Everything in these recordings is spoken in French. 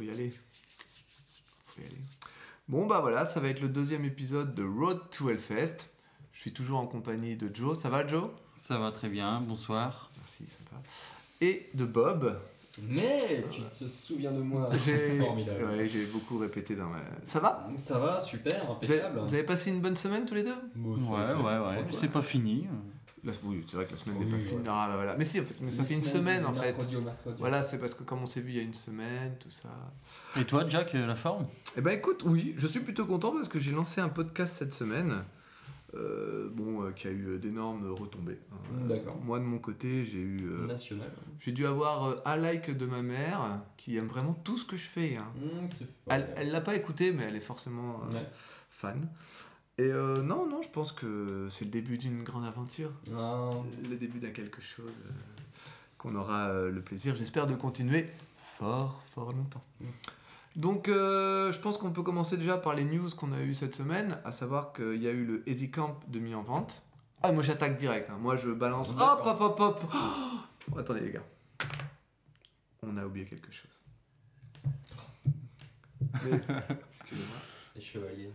faut y aller. Faut y aller. Bon, bah voilà, ça va être le deuxième épisode de Road to Hellfest. Je suis toujours en compagnie de Joe. Ça va, Joe? Ça va très bien, bonsoir. Merci, sympa. Et de Bob. Mais tu te souviens de moi. J'ai Formidable. ouais, j'ai beaucoup répété dans ma. Ça va? Ça va, super, vous avez, impeccable. vous avez passé une bonne semaine tous les deux? Bon, Ouais, ouais, ouais, tranquille. c'est pas fini. La- Oui, c'est vrai que la semaine Oui, n'est pas finie. Ah, bah, voilà. Mais si, en fait, mais ça fait une semaine en fait. Mercredi au mercredi. Voilà, c'est parce que comme on s'est vu il y a une semaine, tout ça. Et toi, Jack, euh, la forme? Eh ben écoute, oui, je suis plutôt content parce que j'ai lancé un podcast cette semaine, euh, bon, euh, qui a eu d'énormes retombées. hein. D'accord. Moi de mon côté, j'ai eu, euh, National. j'ai dû avoir euh, un like de ma mère qui aime vraiment tout ce que je fais. hein. Mmh, Elle, elle l'a pas écouté, mais elle est forcément euh, Ouais. fan. Et euh, non, non, je pense que c'est le début d'une grande aventure, Ah, le début d'un quelque chose euh, qu'on aura euh, le plaisir, j'espère, de continuer fort, fort longtemps. Donc, euh, je pense qu'on peut commencer déjà par les news qu'on a eues cette semaine, à savoir qu'il y a eu le Easy Camp de mis en vente. Ah, moi j'attaque direct, hein. moi je balance. Hop, hop, hop, hop Oh, Attendez, les gars. On a oublié quelque chose. Mais- Excusez-moi. les chevaliers.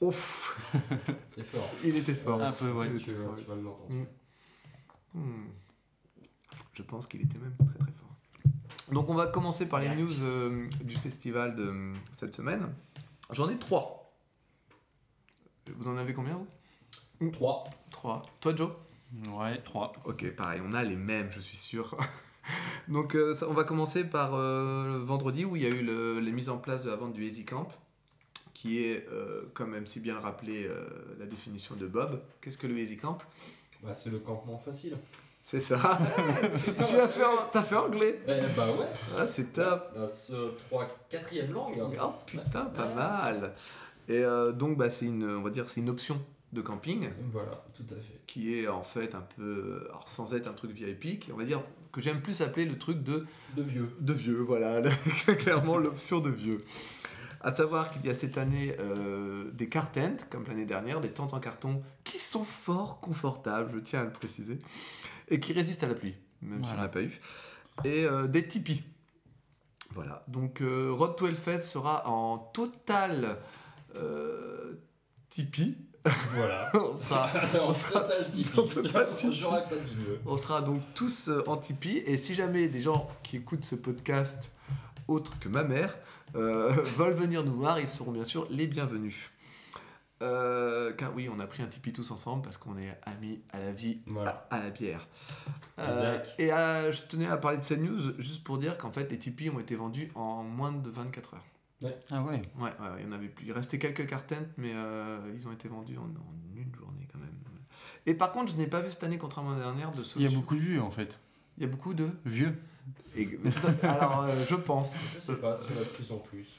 Ouf C'est fort. Il était fort. Un peu, ouais. Tu, vas l'entendre. Mm. Hmm. Je pense qu'il était même très très fort. Donc on va commencer par les news euh, du festival de euh, cette semaine. J'en ai trois. Vous en avez combien vous? 3. Trois. Toi Joe? Ouais, 3. Ok, pareil, on a les mêmes, je suis sûr. Donc euh, ça- on va commencer par euh, le vendredi où il y a eu le- les mises en place de la vente du Easy Camp, qui est, euh, comme même si bien rappelé euh, la définition de Bob. Qu'est-ce que le Easy Camp? Bah, c'est le campement facile. C'est ça. tu as fait, en- t'as fait anglais? Eh bah ouais. Ah, c'est top. Bah, ce 3 4 langue. Oh putain, pas mal. Et euh, donc, bah, c'est une, on va dire, c'est une option de camping Voilà, tout à fait. qui est en fait un peu, alors sans être un truc VIP, qui- on va dire que j'aime plus appeler le truc de, De vieux. de vieux, voilà, clairement l'option de vieux. À savoir qu'il y a cette année euh, des car tents, comme l'année dernière, des tentes en carton qui sont fort confortables, je tiens à le préciser, et qui résistent à la pluie, même si on Voilà. n'a pas eu. Et euh, des tipis. Voilà, donc euh, Road to Hellfest sera en total tipi. Voilà. On sera, en on sera- total Tipeee. total Tipeee. On sera donc tous en Tipeee. Et si jamais des gens qui écoutent ce podcast, autres que ma mère, euh, veulent venir nous voir, ils seront bien sûr les bienvenus. Euh, car oui, on a pris un Tipeee tous ensemble parce qu'on est amis à la vie, Voilà. à la bière. Euh, et euh, je tenais à parler de cette news juste pour dire qu'en fait, les Tipeee ont été vendus en moins de 24 heures. Ah ouais. Ouais, ouais, ouais, il y en avait plus. Il restait quelques cartons, mais euh, ils ont été vendus en, en une journée quand même. Et par contre, je n'ai pas vu cette année, contrairement à l'année dernière, de Il y a beaucoup de vues en fait. Il y a beaucoup de. Vieux. Et- Alors, euh, je pense. Je sais pas, s'il y en a de plus en plus.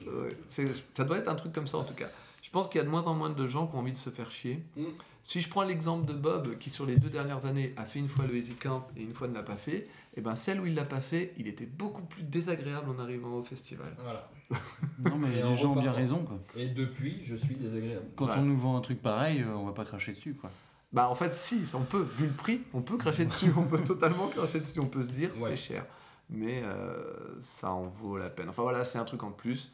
Ça doit être un truc comme ça en tout cas. Je pense qu'il y a de moins en moins de gens qui ont envie de se faire chier. Mm. Si je prends l'exemple de Bob, qui sur les deux dernières années a fait une fois le Easy Camp et une fois ne l'a pas fait, et ben celle où il l'a pas fait, il était beaucoup plus désagréable en arrivant au festival. Voilà. Non mais Et les gens ont bien raison quoi. Et depuis, je suis désagréable. Quand Ouais. on nous vend un truc pareil, euh, on va pas cracher dessus quoi. Bah en fait si, on peut, vu le prix, on peut cracher dessus, on peut totalement cracher dessus, on peut se dire Ouais. c'est cher. Mais euh, ça en vaut la peine. Enfin voilà, c'est un truc en plus.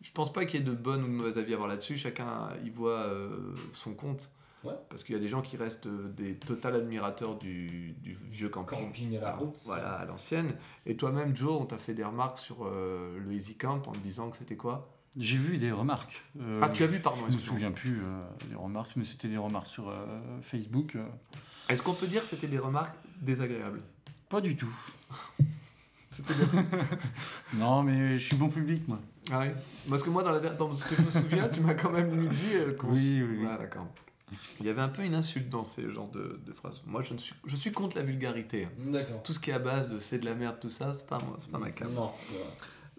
Je pense pas qu'il y ait de bonnes ou de mauvais avis à avoir là-dessus, chacun y voit euh, son compte. Ouais. Parce qu'il y a des gens qui restent euh, des total admirateurs du, du vieux camping. Camping à la route. Voilà, à l'ancienne. Et toi-même, Joe, on t'a fait des remarques sur euh, le Easy Camp en te disant que c'était quoi? J'ai vu des remarques. euh, Ah, tu as vu, pardon, Je me excuse-moi. souviens plus euh, des remarques, mais c'était des remarques sur euh, Facebook. euh. Est-ce qu'on peut dire que c'était des remarques désagréables? Pas du tout. Non mais je suis bon public moi. Ah oui Parce que moi, dans, la, dans ce que je me souviens, tu m'as quand même limite dit. euh, qu'on- Oui, oui, oui. Ah, d'accord. Il y avait un peu une insulte dans ces genres de, de phrases. Moi, je, ne suis, je suis contre la vulgarité. hein. D'accord. Tout ce qui est à base de c'est de la merde, tout ça, c'est pas moi, c'est pas ma cam. Non, c'est vrai.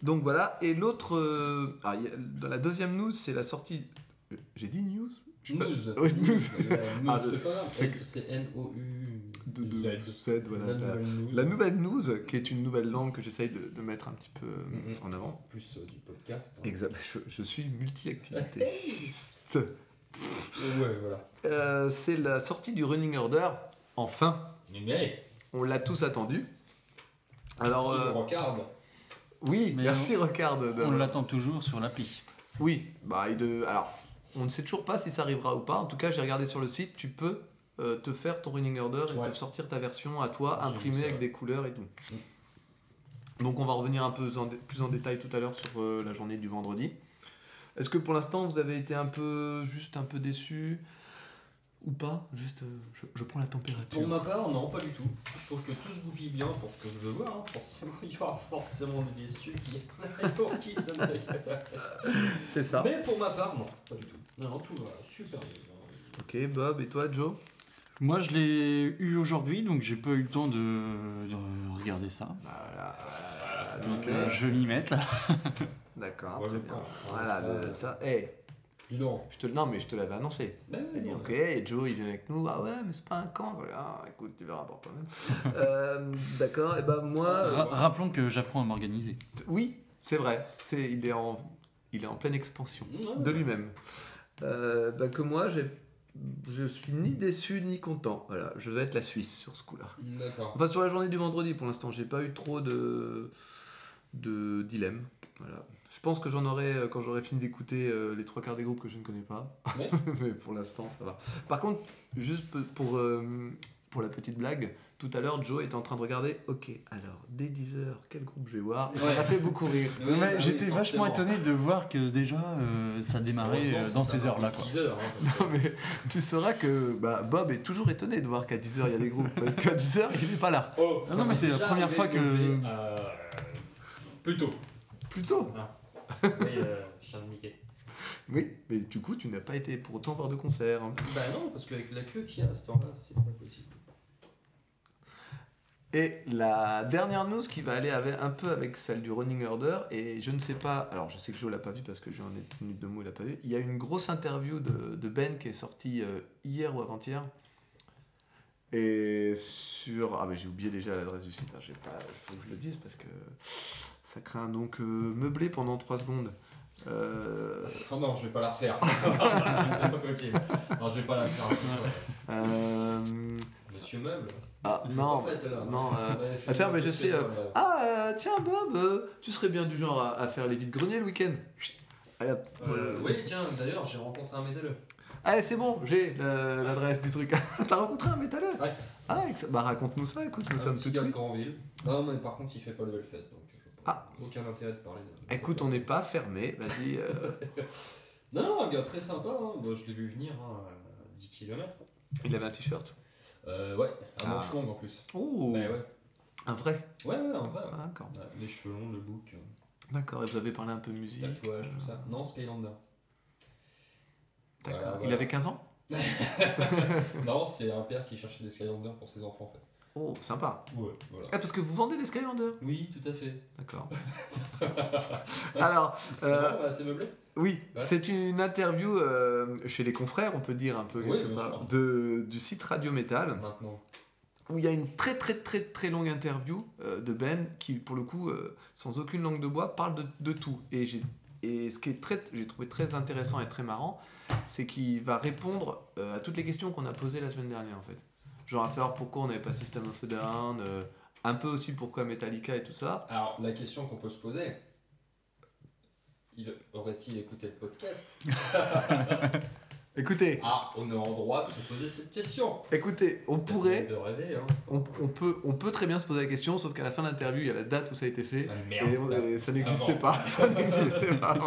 Donc voilà. Et l'autre. euh, ah, il y a- dans la deuxième news, c'est la sortie. euh, J'ai dit news? Sais pas. News. Oui, news. News, Ah, c'est pas grave. c'est- C'est N-O-U. De, de- Z. Z, voilà. La La, nouvelle news. la nouvelle news, qui est une nouvelle langue que j'essaye de, de mettre un petit peu euh, Mhm. en avant. Plus euh, du podcast. hein. Exact. Je, je suis multi-activité. Ouais, voilà. Euh, c'est la sortie du Running Order. Enfin, Mais on l'a tous attendu. Alors, euh, le regarde. Oui, Mais merci Rocard. de- de- On l'attend toujours sur l'appli. Oui, bah, de... alors, on ne sait toujours pas si ça arrivera ou pas. En tout cas, j'ai regardé sur le site, tu peux euh, te faire ton running order et Ouais. te sortir ta version à toi, imprimée avec des couleurs et tout. Donc, on va revenir un peu en plus en détail tout à l'heure sur euh, la journée du vendredi. Est-ce que pour l'instant, vous avez été un peu, juste un peu déçu ou pas? Juste, euh, je, je prends la température. Pour ma part, non, pas du tout. Je trouve que tout se goupille bien pour ce que je veux voir. hein. Forcément, il y aura forcément des déçus qui, pour qui ça ne. C'est ça. Mais pour ma part, non, pas du tout. Non, tout va super bien. Ok, Bob, et toi, Joe? Moi, je l'ai eu aujourd'hui, donc j'ai pas eu le temps de, de regarder ça. Voilà, Donc euh, je vais m'y mettre là. D'accord, Voilà très le bien. camp. Voilà, le- ça. Eh, Dis donc. je te, non, mais je te l'avais annoncé. Ben, Il dit non, ok, et Joe il vient avec nous. Ah ouais, mais c'est pas un camp. Ah, écoute, tu verras pour toi-même. Euh, D'accord, et ben moi. euh, Ra- rappelons que j'apprends à m'organiser. oui, c'est vrai. C'est, il, est en, il est en pleine expansion de lui-même. Euh, bah, que moi, j'ai, je suis ni déçu ni content. Voilà, je vais être la Suisse sur ce coup-là. D'accord. Enfin, sur la journée du vendredi, pour l'instant, j'ai pas eu trop de, de dilemme. Voilà. Je pense que j'en aurai euh, quand j'aurai fini d'écouter euh, les trois quarts des groupes que je ne connais pas. Ouais. Mais pour l'instant, ça va. Par contre, juste pour, euh, pour la petite blague, tout à l'heure, Joe était en train de regarder. Ok, alors, dès 10h, quel groupe je vais voir Et Ça Ouais. m'a fait beaucoup rire. Oui, bah oui, J'étais vachement étonné de voir que déjà euh, ça démarrait euh, dans ces heures-là. quoi. 6 heures. hein, Non, que- mais tu sauras que bah, Bob est toujours étonné de voir qu'à 10h, il y a des groupes. Parce qu'à 10h, il n'est pas là. Oh, Ah ça non, mais c'est la première fois que- euh, Plus tôt. Plutôt. Oui, euh, je viens de niquer. Oui, mais du coup, tu n'as pas été pour autant voir de concert. hein. Bah non, parce qu'avec la queue qu'il y a à ce temps-là, c'est pas possible. Et la dernière news qui va aller avec- un peu avec celle du running order, et je ne sais pas, alors je sais que Joe l'a pas vu parce que j'en ai une minute de mots, il l'a pas vu. Il y a une grosse interview de, de Ben qui est sortie euh, hier ou avant-hier. Et sur. Ah, mais j'ai oublié déjà l'adresse du site, il faut que je le dise parce que ça craint donc euh, meublé pendant 3 secondes. Euh, Oh non, je vais pas la refaire. c'est pas possible. Non, je vais pas la faire. euh, Monsieur Meuble. Ah, non, En fait, celle-là. non, euh, fais- attends, mais je sais, euh. Ah, euh, tiens, Bob, euh, tu serais bien du genre à, à faire les vides greniers le week-end. Oui, tiens, d'ailleurs, j'ai rencontré un métalleux. Allez, c'est bon, j'ai l'adresse du truc. T'as rencontré un métalleux Ouais. Ah, bah raconte-nous ça, écoute, nous un sommes tout de oui. Grandville. Non, mais par contre, il fait pas le Hellfest, donc je Ah. aucun intérêt de parler de. Écoute, on n'est pas fermé, vas-y. Non, non, un gars très sympa. Hein. Moi, je l'ai vu venir hein, à 10 km. Il avait un t-shirt. Euh, ouais, Ah. manche longue en plus. Oh, Ouais, ouais. un vrai. Ouais, ouais, en vrai. ouais. Ah, D'accord. Ouais, les cheveux longs, le bouc, euh, D'accord, et vous avez parlé un peu de musique. tatouage, tout ça. Non, Skylander. D'accord. Voilà, Il avait 15 ans non, c'est un père qui cherchait des Skylanders pour ses enfants en fait. Oh, sympa. Ouais, voilà. Ah, parce que vous vendez des Skylanders Oui, tout à fait. D'accord. Alors, C'est euh, bon, bah, c'est meublé Oui, Ouais. c'est une interview euh, chez les confrères, on peut dire un peu, Oui, quelque bien part, sûr. de, du site Radio Metal, Maintenant. où il y a une très très très très longue interview euh, de Ben qui, pour le coup, euh, sans aucune langue de bois, parle de, de tout. Et, j'ai, et ce qui est très, j'ai trouvé très intéressant et très marrant, c'est qu'il va répondre euh, à toutes les questions qu'on a posées la semaine dernière, en fait. Genre à savoir pourquoi on n'avait pas System of a Down, euh, un peu aussi pourquoi Metallica et tout ça. Alors, la question qu'on peut se poser, il aurait-il écouté le podcast Écoutez, Ah, on est en droit de se poser cette question. écoutez, on pourrait... De rêver, hein. On, on peut, on peut très bien se poser la question, sauf qu'à la fin de l'interview, il y a la date où ça a été fait. Ah, Et, merde, on- ça n'existait pas. Ça n'existait pas.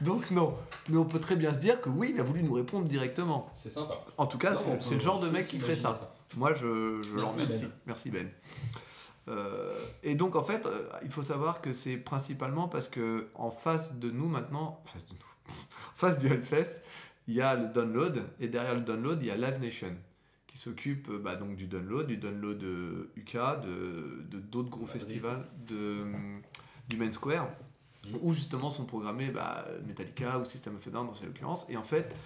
Donc non. Mais on peut très bien se dire que oui, il a voulu nous répondre directement. C'est sympa. En tout cas, c'est- le genre de mec qui ferait ça. Moi, je, je Merci, remercie. Ben. Merci Ben. Euh, et donc en fait, euh, il faut savoir que c'est principalement parce que en face de nous maintenant, en face de nous, en face du Hellfest, il y a le download et derrière le download, il y a Live Nation qui s'occupe euh, bah, donc du download, du download de UK, de d'autres gros Bah, festivals, de du Main Square, Mhm. où justement sont programmés bah, Metallica ou System of a Down dans cette occurrence. Et en fait,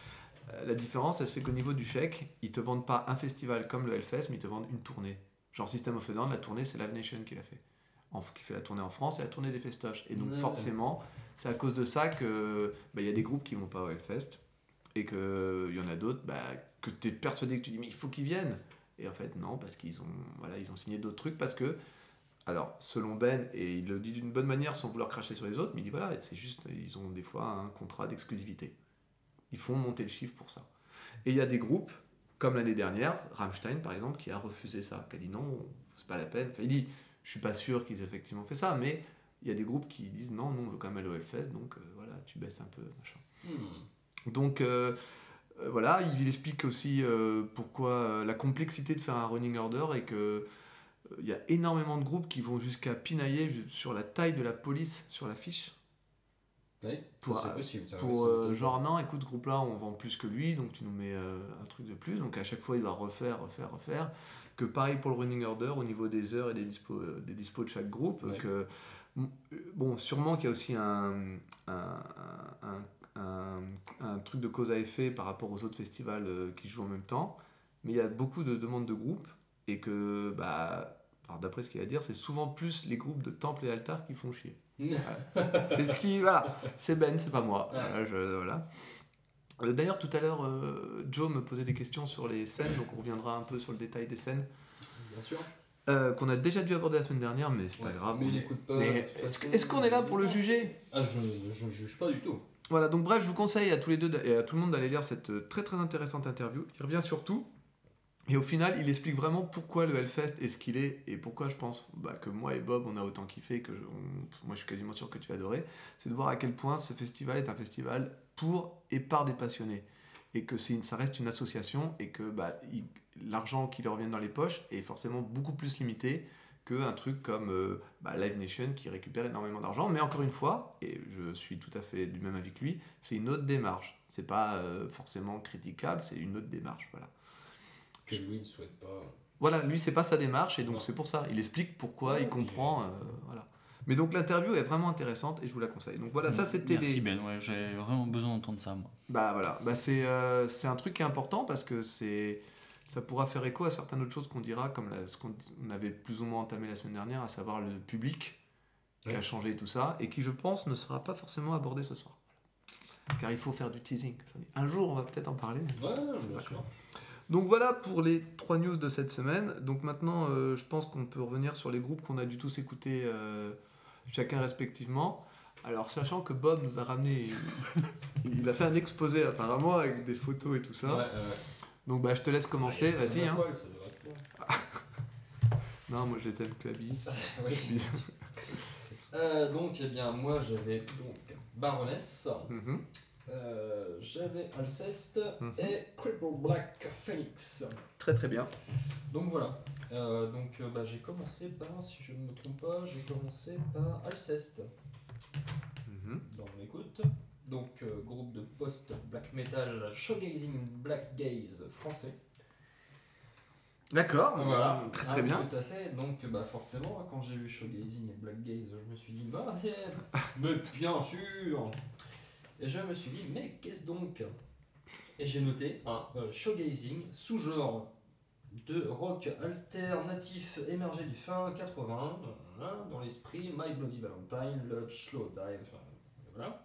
la différence, elle se fait qu'au niveau du chèque, ils te vendent pas un festival comme le Hellfest, mais ils te vendent une tournée. Genre System of a Down, la tournée, c'est Live Nation qui l'a fait. En, qui fait la tournée en France et la tournée des festoches. Et donc Ouais. forcément, c'est à cause de ça que bah, il y a des groupes qui vont pas au Hellfest et qu'il y en a d'autres bah, que tu es persuadé que tu dis mais il faut qu'ils viennent. Et en fait non, parce qu'ils ont, voilà, ils ont signé d'autres trucs parce que alors selon Ben, et il le dit d'une bonne manière sans vouloir cracher sur les autres, mais il dit voilà, c'est juste, ils ont des fois un contrat d'exclusivité. Ils font monter le chiffre pour ça. Et il y a des groupes, comme l'année dernière, Rammstein par exemple, qui a refusé ça, qui a dit non, c'est pas la peine. Enfin, il dit, je suis pas sûr qu'ils aient effectivement fait ça, mais il y a des groupes qui disent non, nous on veut quand même aller au Hellfest, donc euh, voilà, tu baisses un peu, machin. Hmm. Donc euh, euh, voilà, il explique aussi pourquoi la complexité de faire un running order et que il y a énormément de groupes qui vont jusqu'à pinailler sur la taille de la police sur la fiche. Oui, Pour, ça, euh, c'est possible. ça, Pour ça, euh, genre non, écoute, ce groupe-là, on vend plus que lui, donc tu nous mets euh, un truc de plus. Donc à chaque fois, il doit refaire, refaire, refaire. Que pareil pour le running order au niveau des heures et des dispos, des dispos de chaque groupe. Ouais. Que, bon, sûrement qu'il y a aussi un, un, un, un- un truc de cause à effet par rapport aux autres festivals qui jouent en même temps. Mais il y a beaucoup de demandes de groupes et que, bah, alors d'après ce qu'il va dire, c'est souvent plus les groupes de temple et altar qui font chier. C'est ce qui. Voilà, c'est Ben, c'est pas moi. Ouais. Voilà, je- voilà. Euh, D'ailleurs, tout à l'heure, euh, Joe me posait des questions sur les scènes, donc on reviendra un peu sur le détail des scènes, Bien sûr. euh, qu'on a déjà dû aborder la semaine dernière, mais c'est Ouais, pas grave. Mais il est- écoute pas. Est-ce qu'on est là pour le juger? Ah, je, je juge pas du tout. Voilà, donc bref, je vous conseille à tous les deux et à tout le monde d'aller lire cette très très intéressante interview. Il revient sur tout. Et au final, il explique vraiment pourquoi le Hellfest est ce qu'il est et pourquoi je pense bah, que moi et Bob, on a autant kiffé, que moi je suis quasiment sûr que tu as adoré. C'est de voir à quel point ce festival est un festival pour et par des passionnés. Et que ça reste une association et que bah, l'argent qui leur revient dans les poches est forcément beaucoup plus limité qu'un truc comme euh, bah, Live Nation qui récupère énormément d'argent. Mais encore une fois, et je suis tout à fait du même avis que lui, c'est une autre démarche. C'est pas euh, forcément critiquable, c'est une autre démarche. Voilà. Que lui ne souhaite pas. Voilà, lui, c'est pas sa démarche, et donc Ouais. c'est pour ça. Il explique pourquoi, Ouais, il comprend. euh, voilà. Mais donc l'interview est vraiment intéressante et je vous la conseille. Donc voilà, ça c'était Merci les. Ben, ouais, j'ai vraiment besoin d'entendre ça moi. Bah voilà, bah, c'est euh, c'est un truc qui est important parce que c'est ça pourra faire écho à certaines autres choses qu'on dira, comme la- ce qu'on on avait plus ou moins entamé la semaine dernière, à savoir le public qui a changé et tout ça, et qui je pense ne sera pas forcément abordé ce soir. Car il faut faire du teasing. Un jour, on va peut-être en parler. Ouais, bien D'accord. sûr. Donc voilà pour les trois news de cette semaine. Donc maintenant, euh, je pense qu'on peut revenir sur les groupes qu'on a dû tous écouter euh, chacun respectivement. Alors sachant que Bob nous a ramené, il a fait un exposé apparemment avec des photos et tout ça. Ouais, ouais. Donc bah je te laisse commencer, Ah, vas-y. Hein. Non, moi je les aime merci. Euh, donc, eh bien, moi j'avais donc Baroness, Mhm. Euh, j'avais Alceste Mhm. et Cripple Black Phoenix. Très très bien. Donc voilà. Euh, donc euh, bah, j'ai commencé par, si je ne me trompe pas, j'ai commencé par Alceste Mhm. dans mon écoute. Donc euh, groupe de post-black metal showgazing black gaze français. D'accord. Voilà, Très Ah, très bien. Tout à fait. Donc, bah, forcément, quand j'ai vu Showgazing et Black Gaze, je me suis dit, bah, mais bien sûr Et je me suis dit, mais qu'est-ce donc? Et j'ai noté un euh, Showgazing, sous-genre de rock alternatif émergé du fin 80, hein, dans l'esprit My Bloody Valentine, Lodge, Slow Dive, enfin, voilà.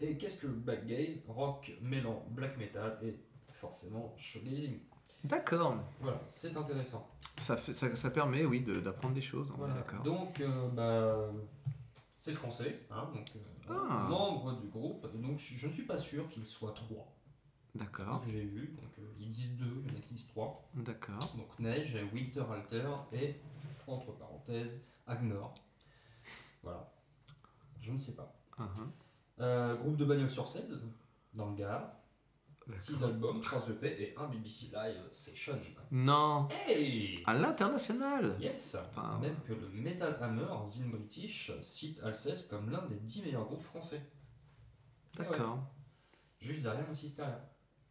Et qu'est-ce que le Black Gaze? Rock mêlant black metal et forcément Showgazing. D'accord. Voilà, c'est intéressant. Ça, fait, ça, ça permet, oui, de- d'apprendre des choses. Voilà. Donc, euh, bah, c'est français, hein, donc euh, Ah. membre du groupe. Donc, je ne suis pas sûr qu'il soit trois. D'accord. que j'ai vu. Donc, euh, ils disent deux, il y en a qui disent trois. D'accord. Donc, Neige, Winter Alter et, entre parenthèses, Agnor. Voilà. Je ne sais pas. Mhm. Euh, groupe de bagnole sur 16, dans le Gard. 6 D'accord. albums, 3 EP et un BBC Live Session. Non. Hey À l'international. Yes Enfin, Même que le Metal Hammer, Zine British, cite Alceste comme l'un des 10 meilleurs groupes français. D'accord. Juste derrière mon Hysteria.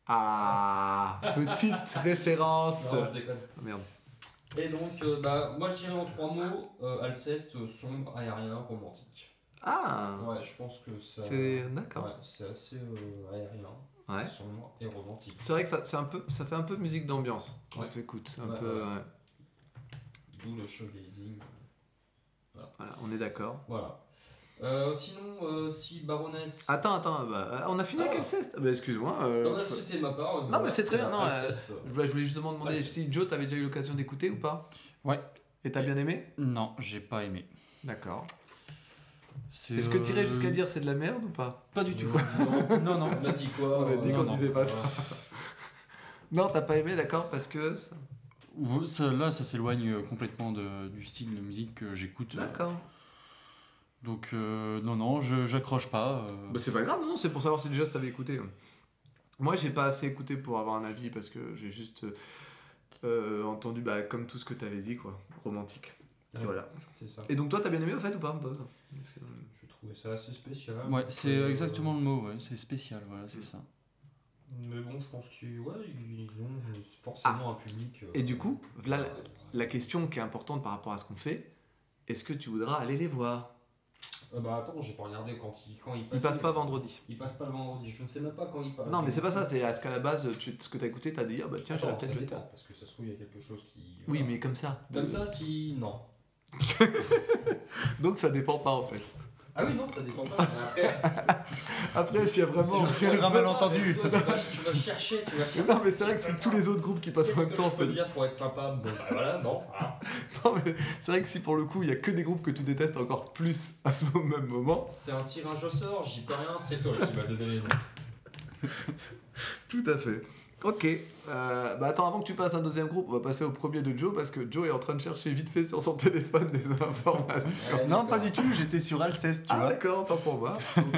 Ah, petite référence. Non, je déconne. Ah, merde. Et donc, euh, bah, moi je dirais en trois mots euh, Alceste, sombre, aérien, romantique. Ah, Ouais, je pense que ça. c'est d'accord. Ouais, c'est assez euh, aérien, Ouais. sombre et romantique. C'est vrai que ça, c'est un peu, ça fait un peu musique d'ambiance quand Ouais. tu écoutes. Un peu, ouais. ouais. D'où le showgazing. Voilà, on est d'accord. Voilà. Euh, sinon, euh, si Baroness. Attends, attends, bah, on a fini avec Ah. Alceste Ah, bah, Excuse-moi. euh, bah, c'était ma part. Non, mais c'est très bien, non, Alceste, je voulais- je voulais justement demander si Joe, t'avais déjà eu l'occasion d'écouter ou pas? Ouais. Et t'as bien aimé? Non, j'ai pas aimé. D'accord. Est-ce que tu irais euh, jusqu'à dire c'est de la merde ou pas? Pas du tout. Non, Non, non. On a dit quoi? On a dit euh, qu'on disait pas ça. Non, t'as pas aimé, d'accord, parce que. ça- là, ça s'éloigne euh, complètement de- du style de musique que j'écoute. D'accord. Donc, euh, non, non, je j'accroche pas. euh. Bah, c'est pas grave, non, c'est pour savoir si déjà t'avais écouté. Moi, j'ai pas assez écouté pour avoir un avis parce que j'ai juste euh, entendu, bah, comme tout ce que t'avais dit, quoi, romantique. Ouais. Voilà. C'est ça. Et donc, toi, t'as bien aimé au fait ou pas Parce que- Je trouvais ça assez spécial. Ouais, c'est euh, exactement le mot, ouais, c'est spécial, voilà, c'est ça. Mais bon, je pense qu'ils ouais, ils ont forcément un public. euh, Et du coup, là, la, euh, la question qui est importante par rapport à ce qu'on fait, est-ce que tu voudras aller les voir? Euh, bah attends, j'ai pas regardé quand ils quand ils Ils passent. passent pas vendredi. Ils passent pas le vendredi. Je ne sais même pas quand ils passent. Non, mais c'est pas ça, c'est à ce qu'à la base, tu- ce que t'as écouté, t'as dit, ah bah tiens, j'aurais peut-être jeté. dépend, Parce que ça se trouve, il y a quelque chose qui. Oui, voilà. mais comme ça. Comme ça, si. Non. Donc ça dépend pas en fait. Ah oui, non, ça dépend pas. Après, Après, s'il y a vraiment. Sur un malentendu. Toi, tu, vas, tu vas chercher, tu vas chercher. Non, mais c'est vrai que si tous les autres groupes qui passent en même que temps, je peux c'est. dire pour être sympa? Bon, bah voilà, non. voilà. Non, mais c'est vrai que si pour le coup il y a que des groupes que tu détestes encore plus à ce même moment, C'est un tirage au sort, j'y peux rien, c'est toi qui vas te donner. tout à fait. Ok, euh, bah attends, avant que tu passes à un deuxième groupe, on va passer au premier de Joe parce que Joe est en train de chercher vite fait sur son téléphone des informations. Ouais, Non, pas du tout, j'étais sur Alceste, tu Ah vois. d'accord, tant pour moi. Donc,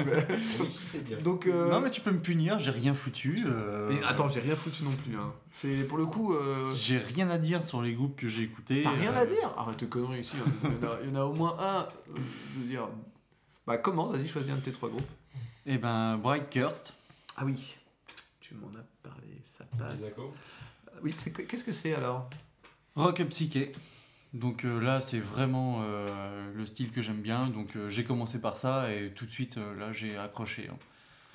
euh. Donc, euh, Non, mais tu peux me punir, j'ai rien foutu. euh, mais attends, j'ai rien foutu non plus. Hein. C'est pour le coup. euh, J'ai rien à dire sur les groupes que j'ai écoutés. T'as rien euh, à dire? Arrête de conneries ici. hein. Il y, en a, il y en a au moins un. euh, je veux dire. Bah commence, vas-y, choisis un de tes trois groupes. Eh ben, Bright Kirst. Ah oui, tu m'en as passe. Isako. Oui, qu'est-ce que c'est alors? Rock psyché. Donc euh, là, c'est vraiment euh, le style que j'aime bien. Donc euh, j'ai commencé par ça et tout de suite, euh, là, j'ai accroché. hein.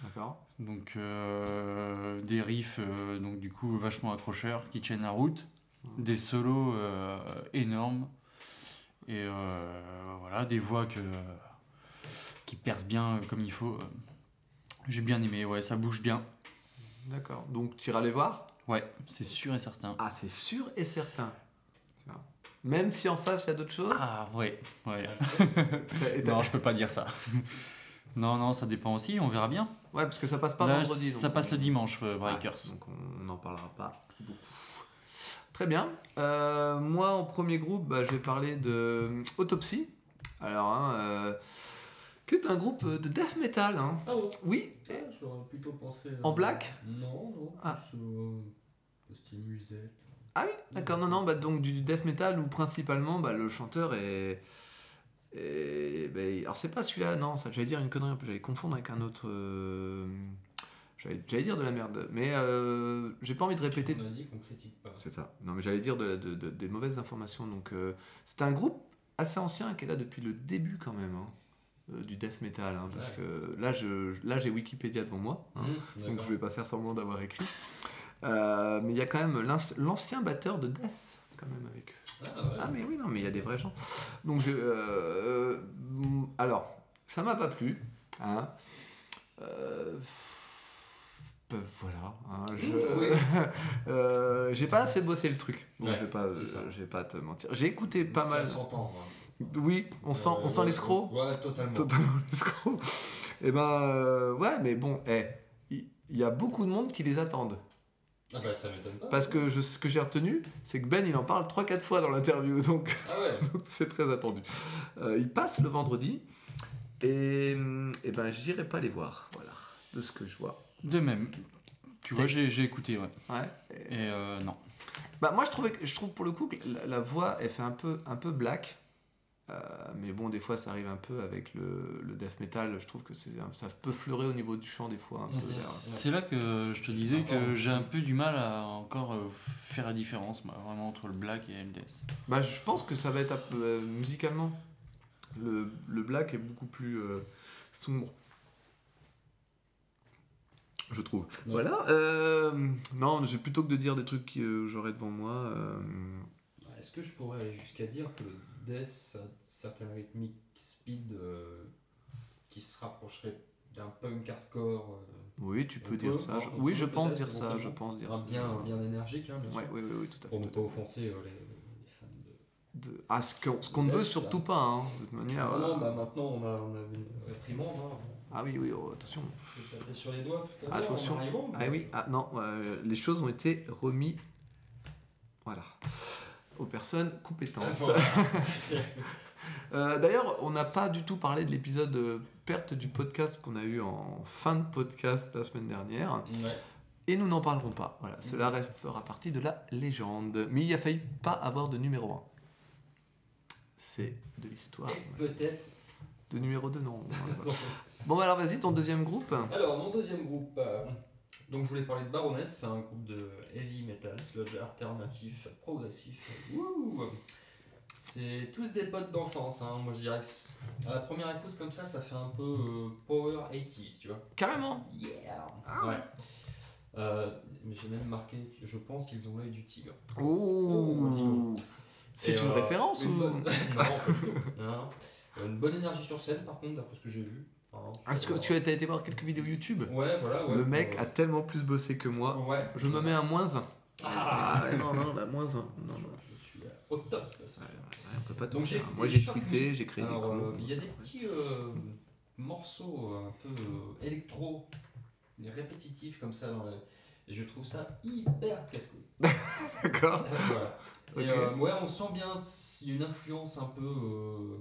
D'accord. Donc euh, des riffs, euh, donc du coup, vachement accrocheurs qui tiennent la route. Des solos euh, énormes. Et euh, voilà, des voix que, qui percent bien euh, comme il faut. euh. J'ai bien aimé, ouais, ça bouge bien. D'accord. Donc tu iras les voir Ouais, c'est sûr et certain. Ah, c'est sûr et certain. Même si en face il y a d'autres choses Ah ouais, ouais. Non, je peux pas dire ça. non, non, ça dépend aussi, on verra bien. Ouais, parce que ça passe pas Là, vendredi. ça passe on- le dimanche, euh, Ah, Breakers. donc on n'en parlera pas beaucoup. Très bien. Euh, moi, en premier groupe, bah, je vais parler de euh, Autopsy. Alors, hein, euh, qui est un groupe de death metal. hein. Ah bon? Oui, Ah, J'aurais plutôt pensé. En black? Non, non. Ah. Plus euh, style musette. Ah oui, d'accord, non, non, bah, donc du death metal où principalement bah, le chanteur est. est- bah, alors c'est pas celui-là, non, ça j'allais dire une connerie un peu, j'allais confondre avec un autre. euh, j'allais j'allais dire de la merde, mais euh, j'ai pas envie de répéter. On a dit qu'on critique pas. C'est ça, non mais j'allais dire de, la- de- de- des mauvaises informations. Donc euh, c'est un groupe assez ancien qui est là depuis le début quand même. hein, euh, du death metal hein, parce que là je là j'ai Wikipédia devant moi hein, Mmh, donc je vais pas faire semblant d'avoir écrit Euh, mais il y a quand même l'anci- l'ancien batteur de Death quand même avec eux. Ah, ouais. Ah mais oui non mais il y a des vrais gens. Donc je euh, alors ça m'a pas plu hein. F- voilà. hein, je- Oui. euh, j'ai pas assez bossé le truc. Ouais, je vais pas, je vais pas te mentir. J'ai écouté pas mal. Oui, on sent, on Euh, sent l'escroc. Ouais, totalement. Totalement l'escroc. Et ben euh, ouais, mais bon, eh, il y, a beaucoup de monde qui les attendent. Ah bah ça m'étonne pas. Parce que je, ce que j'ai retenu, c'est que Ben il en parle 3-4 fois dans l'interview, donc Ah ouais. donc c'est très attendu. Euh, il passe le vendredi et, et ben j'irai pas les voir, voilà, de ce que je vois. De même. Tu vois, j'ai écouté, ouais. Ouais. Et euh, non. Bah moi je trouvais que, je trouve pour le coup que la, la voix elle fait un peu un peu black. Euh, mais bon des fois ça arrive un peu avec le, le death metal, je trouve que ça peut fleurer au niveau du chant des fois peu. C'est là que je te disais que j'ai un peu du mal à encore euh, faire la différence, moi, vraiment, entre le black et le death. Bah, je pense que ça va être euh, musicalement. Le, le black est beaucoup plus euh, sombre. Je trouve. Ouais. Voilà. euh, non, j'ai plutôt que de dire des trucs que euh, j'aurais devant moi. euh, Est-ce que je pourrais aller jusqu'à dire que le death a certaines rythmiques speed euh, qui se rapprocheraient d'un punk hardcore euh, oui, tu peux dire peut, ça. je- oui, je pense dire ça. Je pense dire ça. bien, bien énergique, hein, bien sûr. Oui, oui, oui, tout à fait. Pour ne à pas offenser euh, les, les fans de. de... Ah, ce qu'on qu'on ne veut Laisse ça. surtout pas, hein, de toute manière. Non, non, euh, bah maintenant on a, on a une réprimande. Hein. Ah oui, oui, oh, attention. Je tapé sur les doigts tout à l'heure. Attention. en arrivant, Ah oui, ah non, euh, les choses ont été remis, voilà, aux personnes compétentes. Ah. Euh, D'ailleurs, on n'a pas du tout parlé de l'épisode euh, perte du podcast qu'on a eu en fin de podcast la semaine dernière. Ouais. Et nous n'en parlerons pas. Voilà, cela reste- fera partie de la légende. Mais il a failli pas avoir de numéro 1. C'est de l'histoire. Peut-être. De numéro 2, non. bon, bah alors vas-y, ton deuxième groupe. Alors, mon deuxième groupe, euh, donc je voulais parler de Baroness, c'est un groupe de heavy metal, sludge alternatif, progressif. Wouh c'est tous des potes d'enfance, hein. moi je dirais que c'est- à la première écoute comme ça, ça fait un peu euh, power 80s, tu vois. Carrément. Yeah Ah Ouais. Euh, J'ai même marqué, je pense qu'ils ont l'œil du tigre. Oh. C'est Et, une euh, référence une ou? bonne- Non. Non. Une bonne énergie sur scène par contre, d'après ce que j'ai vu. Hein, Est-ce que sur- tu as été voir quelques vidéos YouTube? Ouais, voilà, ouais. Le mec a tellement plus bossé que moi. Ouais. Je me mets à moins 1. Ah, Ah non, non, la moins 1. Non, non. Je suis au top là, ce Ouais, soir. ouais, on peut pas tout faire. écouté Moi j'ai tweeté, j'ai créé Alors, des euh, il y a des petits euh, morceaux euh, un peu électro, des répétitifs comme ça dans. Et je trouve ça hyper casse-couille. D'accord. voilà. Et euh, ouais, on sent bien une influence un peu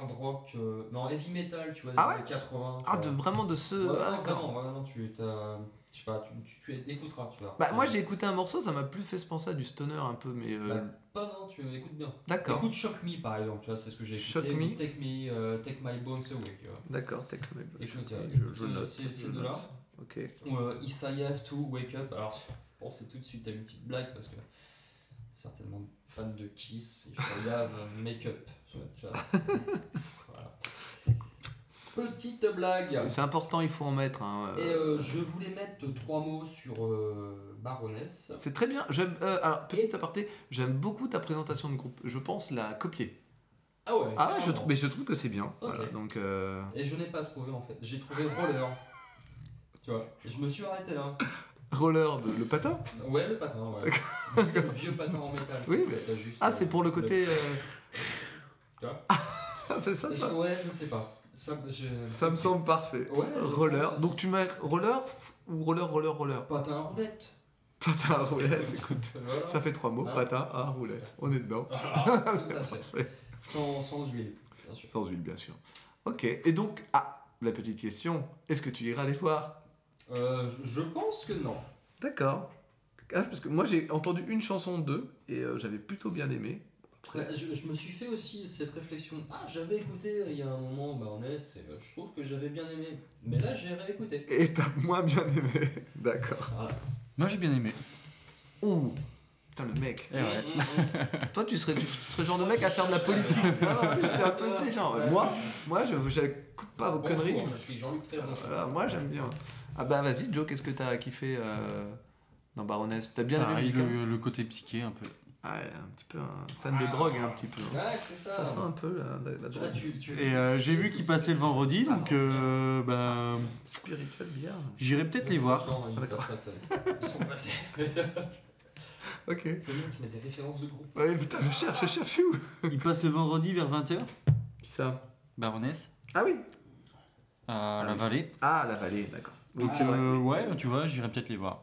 hard rock, euh, non, heavy metal, tu vois, des Ah ouais années 80. tu Ah, de, vraiment de ce. Ouais, ah, vraiment, ouais, non, tu t'as- Je sais pas, tu, tu, tu écouteras, tu vois. Bah, moi j'ai écouté un morceau, ça m'a plus fait penser à du stoner un peu, mais. euh, Bah, pas non, tu écoutes bien. D'accord. Écoute Shock Me par exemple, tu vois, c'est ce que j'ai écouté. Shock Me. Take Me, euh, Take My Bones Away, tu vois. D'accord, mais Écoute, je, euh, je, je euh, note. ces- je deux-là. Ok. Ou If I Have to Wake Up, alors je pensais tout de suite à une petite blague parce que certainement fan de Kiss, If I Have Make Up, tu vois. tu vois. voilà. Petite blague. C'est important, il faut en mettre. hein, Et euh, euh, je voulais mettre trois mots sur euh, Baroness. C'est très bien. J'aime, euh, alors, petit aparté, j'aime beaucoup ta présentation de groupe. Je pense la copier. Ah ouais. Ah je trouve, mais je trouve que c'est bien. Voilà, donc, euh, Et je n'ai pas trouvé en fait. J'ai trouvé Roller. tu vois. Et je me suis arrêté là. Roller, de, le patin Ouais, le patin, ouais. C'est le vieux patin en métal. Oui, mais- juste, Ah, euh, c'est pour le côté. euh, Tu vois c'est ça. Ouais, je sais pas. Ça, je- Ça me semble parfait. Ouais, Roller. Donc tu mets roller ou roller, roller, roller Patin à roulette. Patin à roulette, écoute. Voilà. Ça fait trois mots. Hein Patin à roulette. On est dedans. Voilà, tout à fait. Parfait. Sans, sans huile, bien sûr. Sans huile, bien sûr. Ok. Et donc, ah, la petite question. Est-ce que tu iras les voir? Euh, je- pense que non. D'accord. Ah, parce que moi j'ai entendu une chanson d'eux et euh, j'avais plutôt bien aimé. Bah, je, je me suis fait aussi cette réflexion. Ah, j'avais écouté euh, il y a un moment Baroness et euh, je trouve que j'avais bien aimé. Mais là, j'ai réécouté. Et t'as moins bien aimé. D'accord. Moi j'ai bien aimé. Ouh. Putain, le mec. Eh ouais. Mm, mm, mm. Toi, tu serais, tu serais le genre de mec à faire de la politique. Non, non, mais c'est un peu ces genre. Ouais. Moi, moi, je j'écoute pas vos conneries. Je suis Jean-Luc. Voilà, moi, j'aime bien. Ah bah vas-y, Joe, qu'est-ce que t'as kiffé euh, dans Baroness? T'as bien aimé Pareil, musicalement le, le côté psyché un peu. Ah, ouais, un petit peu un fan de drogue, hein, un petit peu. Ouais, c'est ça. Ça sent un peu la, la- drogue. tu- tu- Et euh, j'ai vu qu'ils passaient le vendredi, donc Ah, euh, ben, Spirituel bien. j'irai peut-être les voir. Non, ils année. Ils sont passés. Ok. Le mec met des références de groupe. Ouais, putain, je cherche, je cherche où Ils passent le vendredi vers 20h, Qui ça? Baroness, Ah oui à Ah la oui. vallée. Ah, la vallée, d'accord. Donc c'est vrai. euh, ouais, tu vois, j'irai peut-être les voir.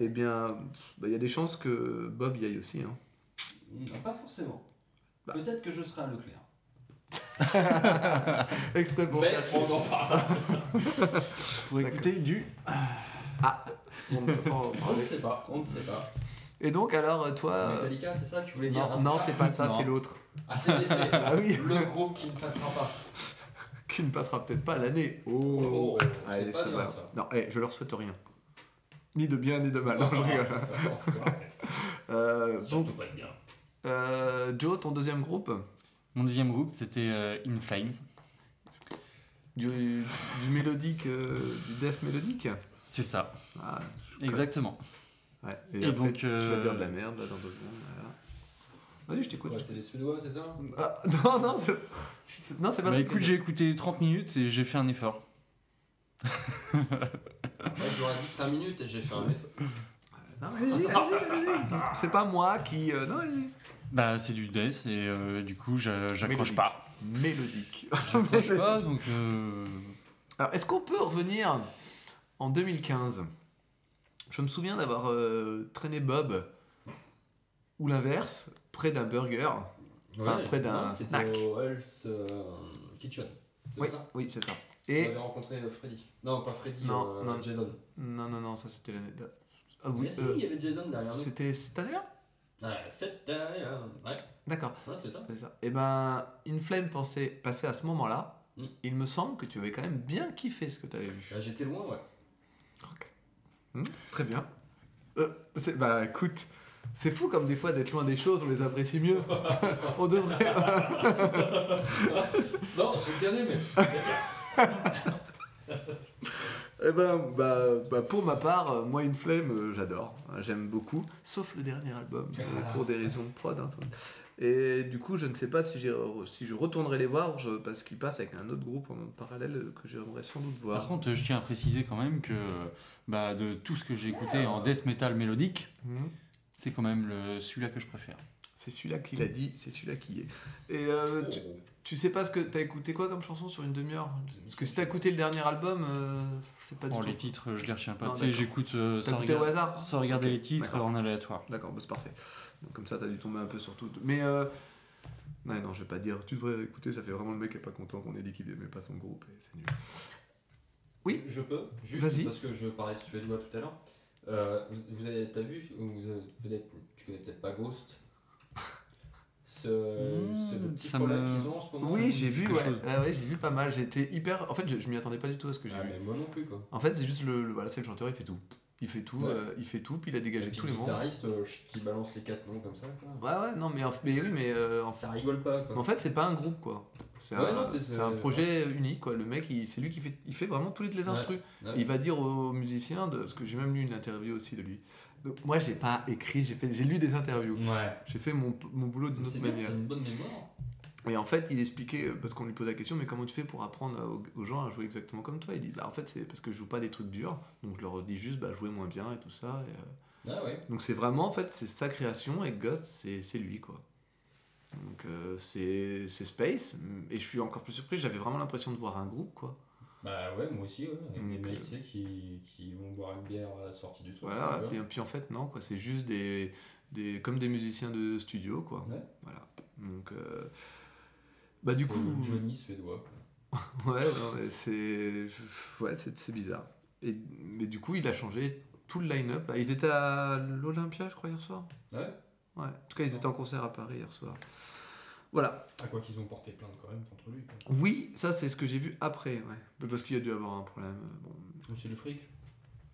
Eh bien, bah, il y a des chances que Bob y aille aussi. Hein. Non, Pas forcément. Bah. Peut-être que je serai à Leclerc. Exprès pour Mais faire on en parle. Pour écouter du. En On ne sait pas. On ne sait pas. Et donc, alors, toi. euh, Metallica, c'est ça que tu voulais dire Non, hein, non, c'est pas ça, Non. c'est l'autre. Ah, c'est c'est Ah oui. le groupe qui ne passera pas. Qui ne passera peut-être pas l'année. Oh, Oh, Allez, pas bien ça. Non, eh, je leur souhaite rien. Ni de bien, ni de mal. Non, je rigole. Euh, donc, Surtout pas de bien. euh, Joe, ton deuxième groupe? Mon deuxième groupe, c'était euh, In Flames. du, du mélodique, euh, du death mélodique? C'est ça, ah, exactement. ouais. Et, Et après, donc, tu vas euh, dire de la merde là, dans deux secondes. Vas-y, je t'écoute. Ouais, c'est les Suédois, c'est ça? Ah, non, non, c'est... non, c'est pas Bah ça. écoute, j'ai écouté 30 minutes et j'ai fait un effort. Ouais, J'aurais dit 5 minutes et j'ai fait un effort. Non, mais allez-y, allez-y, allez-y. C'est pas moi qui. euh, Non, allez-y. Bah, c'est du death et euh, du coup, j'a- j'accroche Mélodique. pas. Mélodique. J'accroche pas, donc. euh, Alors, est-ce qu'on peut revenir en 2015 Je me souviens d'avoir euh, traîné Bob, ou l'inverse, près d'un burger. Enfin, Ouais, près d'un snack. au Hell's euh, Kitchen. C'est Oui, ça oui, c'est ça. On Et avait rencontré euh, Freddy. Non, pas Freddy, Non, euh, non. Jason. non, non, non, ça c'était l'année de... Ah oui, Mais si, euh, il y avait Jason derrière nous. c'était cette année-là? Ah, cette derrière. Ouais, D'accord. ouais c'est ça. C'est ça. Et ben, Inflame pensait passer à ce moment-là. Mm. Il me semble que tu avais quand même bien kiffé ce que tu avais vu. Bah, J'étais loin, ouais. Hmm, très bien. Euh, bah écoute, c'est fou comme des fois d'être loin des choses, on les apprécie mieux. on devrait. Non, j'ai bien aimé. Eh ben, bah, bah, pour ma part, euh, moi, Inflame, euh, j'adore. Euh, J'aime beaucoup. Sauf le dernier album, euh, Ah. pour des raisons de prod. hein. Et du coup, je ne sais pas si, j'ai- si je retournerai les voir, je- parce qu'ils passent avec un autre groupe en parallèle que j'aimerais sans doute voir. Par contre, je tiens à préciser quand même que bah, de tout ce que j'ai écouté en death metal mélodique, Mhm. C'est quand même le- celui-là que je préfère. C'est celui-là qui l'a dit, c'est celui-là qui est. Et euh, tu, tu sais pas ce que. T'as écouté quoi comme chanson sur une demi-heure? Parce que si t'as écouté le dernier album, euh, c'est pas du Bon, tout. les titres, je les retiens pas. Non, Tu sais, d'accord. j'écoute euh, sans, au regarder- hasard? sans regarder Ok, les titres en aléatoire. D'accord, bah, c'est parfait. Donc, comme ça, t'as dû tomber un peu sur tout. Mais. Euh... Non, non, je vais pas dire. Tu devrais écouter, ça fait vraiment le mec qui est pas content qu'on ait dit qu'il aimait pas son groupe. Et c'est nul. Oui? Je peux, juste Vas-y. parce que je parlais de suédois tout à l'heure. Euh, vous- avez, t'as vu, ou vous avez- vous avez- tu connais peut-être pas Ghost Ce, Mmh, ce petit problème me- qu'ils ont en ce moment. Oui, j'ai vu, ouais. chose. Ah ouais, j'ai vu pas mal. J'étais hyper. En fait, je, je m'y attendais pas du tout à ce que j'ai Ah, vu. mais moi non plus quoi. En fait, c'est juste le, le- Voilà, c'est le chanteur, il fait tout. Il fait tout, Ouais. euh, il fait tout, puis il a dégagé tous les le membres. guitariste euh, qui balance les quatre noms comme ça. Quoi. Ouais, ouais, non, mais, mais oui, mais. euh, en Ça rigole pas quoi. En fait, c'est pas un groupe, quoi. C'est Ouais, un, projet unique, quoi. Le mec, c'est lui qui fait, il fait vraiment tous les les Ouais. instrus. Ouais. Il va dire aux musiciens, de, parce que j'ai même lu une interview aussi de lui. Donc, moi, j'ai pas écrit, j'ai fait, j'ai lu des interviews. J'ai fait mon, mon boulot d'une autre bien, manière. une bonne mémoire. Et en fait, il expliquait, parce qu'on lui pose la question, mais comment tu fais pour apprendre aux, gens à jouer exactement comme toi? Il dit, bah en fait, c'est parce que je joue pas des trucs durs, donc je leur dis juste, bah jouez moins bien et tout ça. et, euh, Ah ouais. donc c'est vraiment, en fait, c'est sa création et Ghost, c'est c'est lui, quoi. Donc euh, c'est Space, et je suis encore plus surpris, j'avais vraiment l'impression de voir un groupe, quoi. Bah ouais, moi aussi, ouais. Avec des mecs euh, tu sais, qui, qui vont boire une bière à la sortie du truc. Voilà, et puis en fait, non, quoi, c'est juste des, des, comme des musiciens de studio, quoi. Ouais. Voilà. Donc, euh, bah du coup, Johnny suédois. ouais, c'est, ouais, c'est bizarre. Et, mais du coup, il a changé tout le line-up. Ils étaient à l'Olympia, je crois, hier soir. Ouais. Ouais. En tout cas, ils étaient en concert à Paris hier soir. Voilà. À quoi qu'ils ont porté plainte quand même contre lui. quoi. Oui, ça c'est ce que j'ai vu après, ouais. Parce qu'il y a dû avoir un problème. euh, Bon, C'est le fric.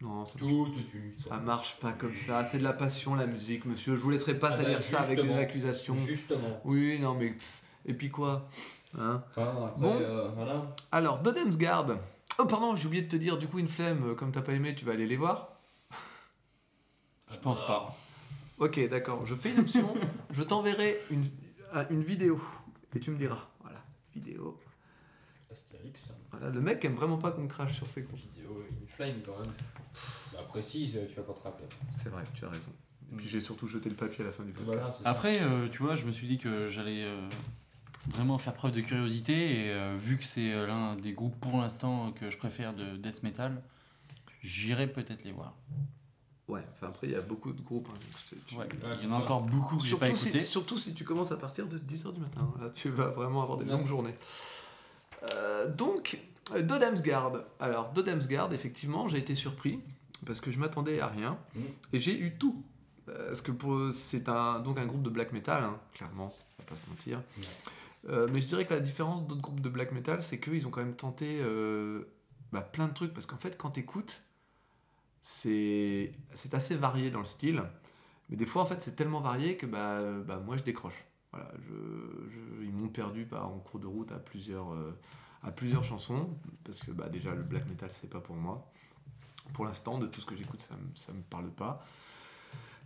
non, ça, Tout est une ça marche pas comme ça. C'est de la passion, la musique, monsieur. Je vous laisserai pas Ah bah, salir ça avec des accusations. Justement. Oui, non, mais. pff, Et puis quoi hein? Enfin, après, Bon. euh, voilà. Alors, Dodemsgard. Oh, pardon, j'ai oublié de te dire, du coup, une flemme, euh, comme t'as pas aimé, tu vas aller les voir Je pense pas. Ok, d'accord. Je fais une option. je t'enverrai une, un- une vidéo. Et tu me diras. Voilà, vidéo. Astérix. Voilà, le mec aime vraiment pas qu'on crache sur ses comptes. Vidéo, une flame quand même. Bah, précise, tu vas pas te rappeler. C'est vrai, tu as raison. Et puis j'ai surtout jeté le papier à la fin du podcast. Voilà. Après, euh, tu vois, je me suis dit que j'allais euh, vraiment faire preuve de curiosité et euh, vu que c'est euh, l'un des groupes pour l'instant que je préfère de death metal, j'irai peut-être les voir. Ouais, enfin après il y a beaucoup de groupes. hein, donc c'est- tu- Ouais. Ouais, Il y en a ça. encore beaucoup que j'ai pas Surtout si, surtout si tu commences à partir de 10h du matin. Là, tu vas vraiment avoir des Ouais. longues journées. Euh, donc, euh, Dodemsgard. Alors, Dodemsgard, effectivement, j'ai été surpris parce que je m'attendais à rien Mhm. et j'ai eu tout. Euh, Parce que c'est un, donc un groupe de black metal, hein, clairement, on va pas se mentir. Euh, mais je dirais que la différence d'autres groupes de black metal, c'est qu'ils ont quand même tenté euh, bah, plein de trucs. Parce qu'en fait, quand tu écoutes, c'est assez varié dans le style. Mais des fois, en fait, c'est tellement varié que bah, bah, moi, je décroche. Voilà, je, ils m'ont perdu bah, en cours de route à plusieurs, euh, à plusieurs chansons. Parce que bah, déjà, le black metal, c'est pas pour moi. Pour l'instant, de tout ce que j'écoute, ça ça me parle pas.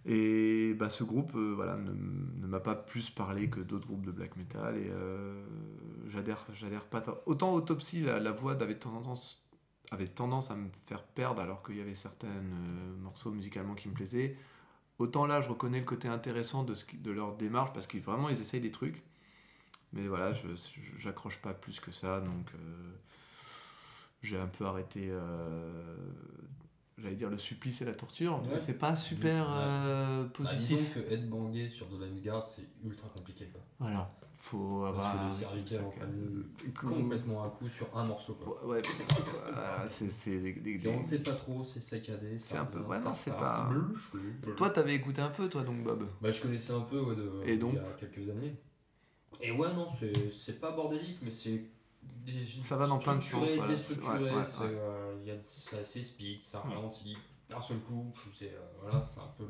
Et bah, ce groupe euh, voilà, ne, m'a pas plus parlé que d'autres groupes de black metal. Et euh, j'adhère, pas. tant- Autant Autopsy, la, la voix avait tendance, avait tendance à me faire perdre alors qu'il y avait certains euh, morceaux musicalement qui me plaisaient. autant là, je reconnais le côté intéressant de, leur démarche parce qu'ils vraiment ils essayent des trucs. Mais voilà, je- j'accroche pas plus que ça, donc euh, j'ai un peu arrêté. euh, J'allais dire le supplice et la torture, mais c'est pas super Ouais. euh, Bah, positif. disons que être bangué sur de la garde, c'est ultra compliqué. Quoi. Voilà, faut Parce avoir. que un- les serviteurs un- prennent complètement à coup sur un morceau. Quoi. Ouais, voilà, c'est c'est des- des- Et on sait pas trop, c'est saccadé. C'est un peu- ouais, non, c'est pas-. Toi, t'avais écouté un peu, toi, donc Bob. Bah, je connaissais un peu ouais, de, Et donc il y a quelques années. Et ouais, non, c'est c'est pas bordélique, mais c'est. des- Ça va dans plein de sens, voilà. déstructuré, Ouais, ouais, c'est ouais. Y a- c'est assez speed, ça ralentit d'un seul coup. C'est euh, voilà, un peu.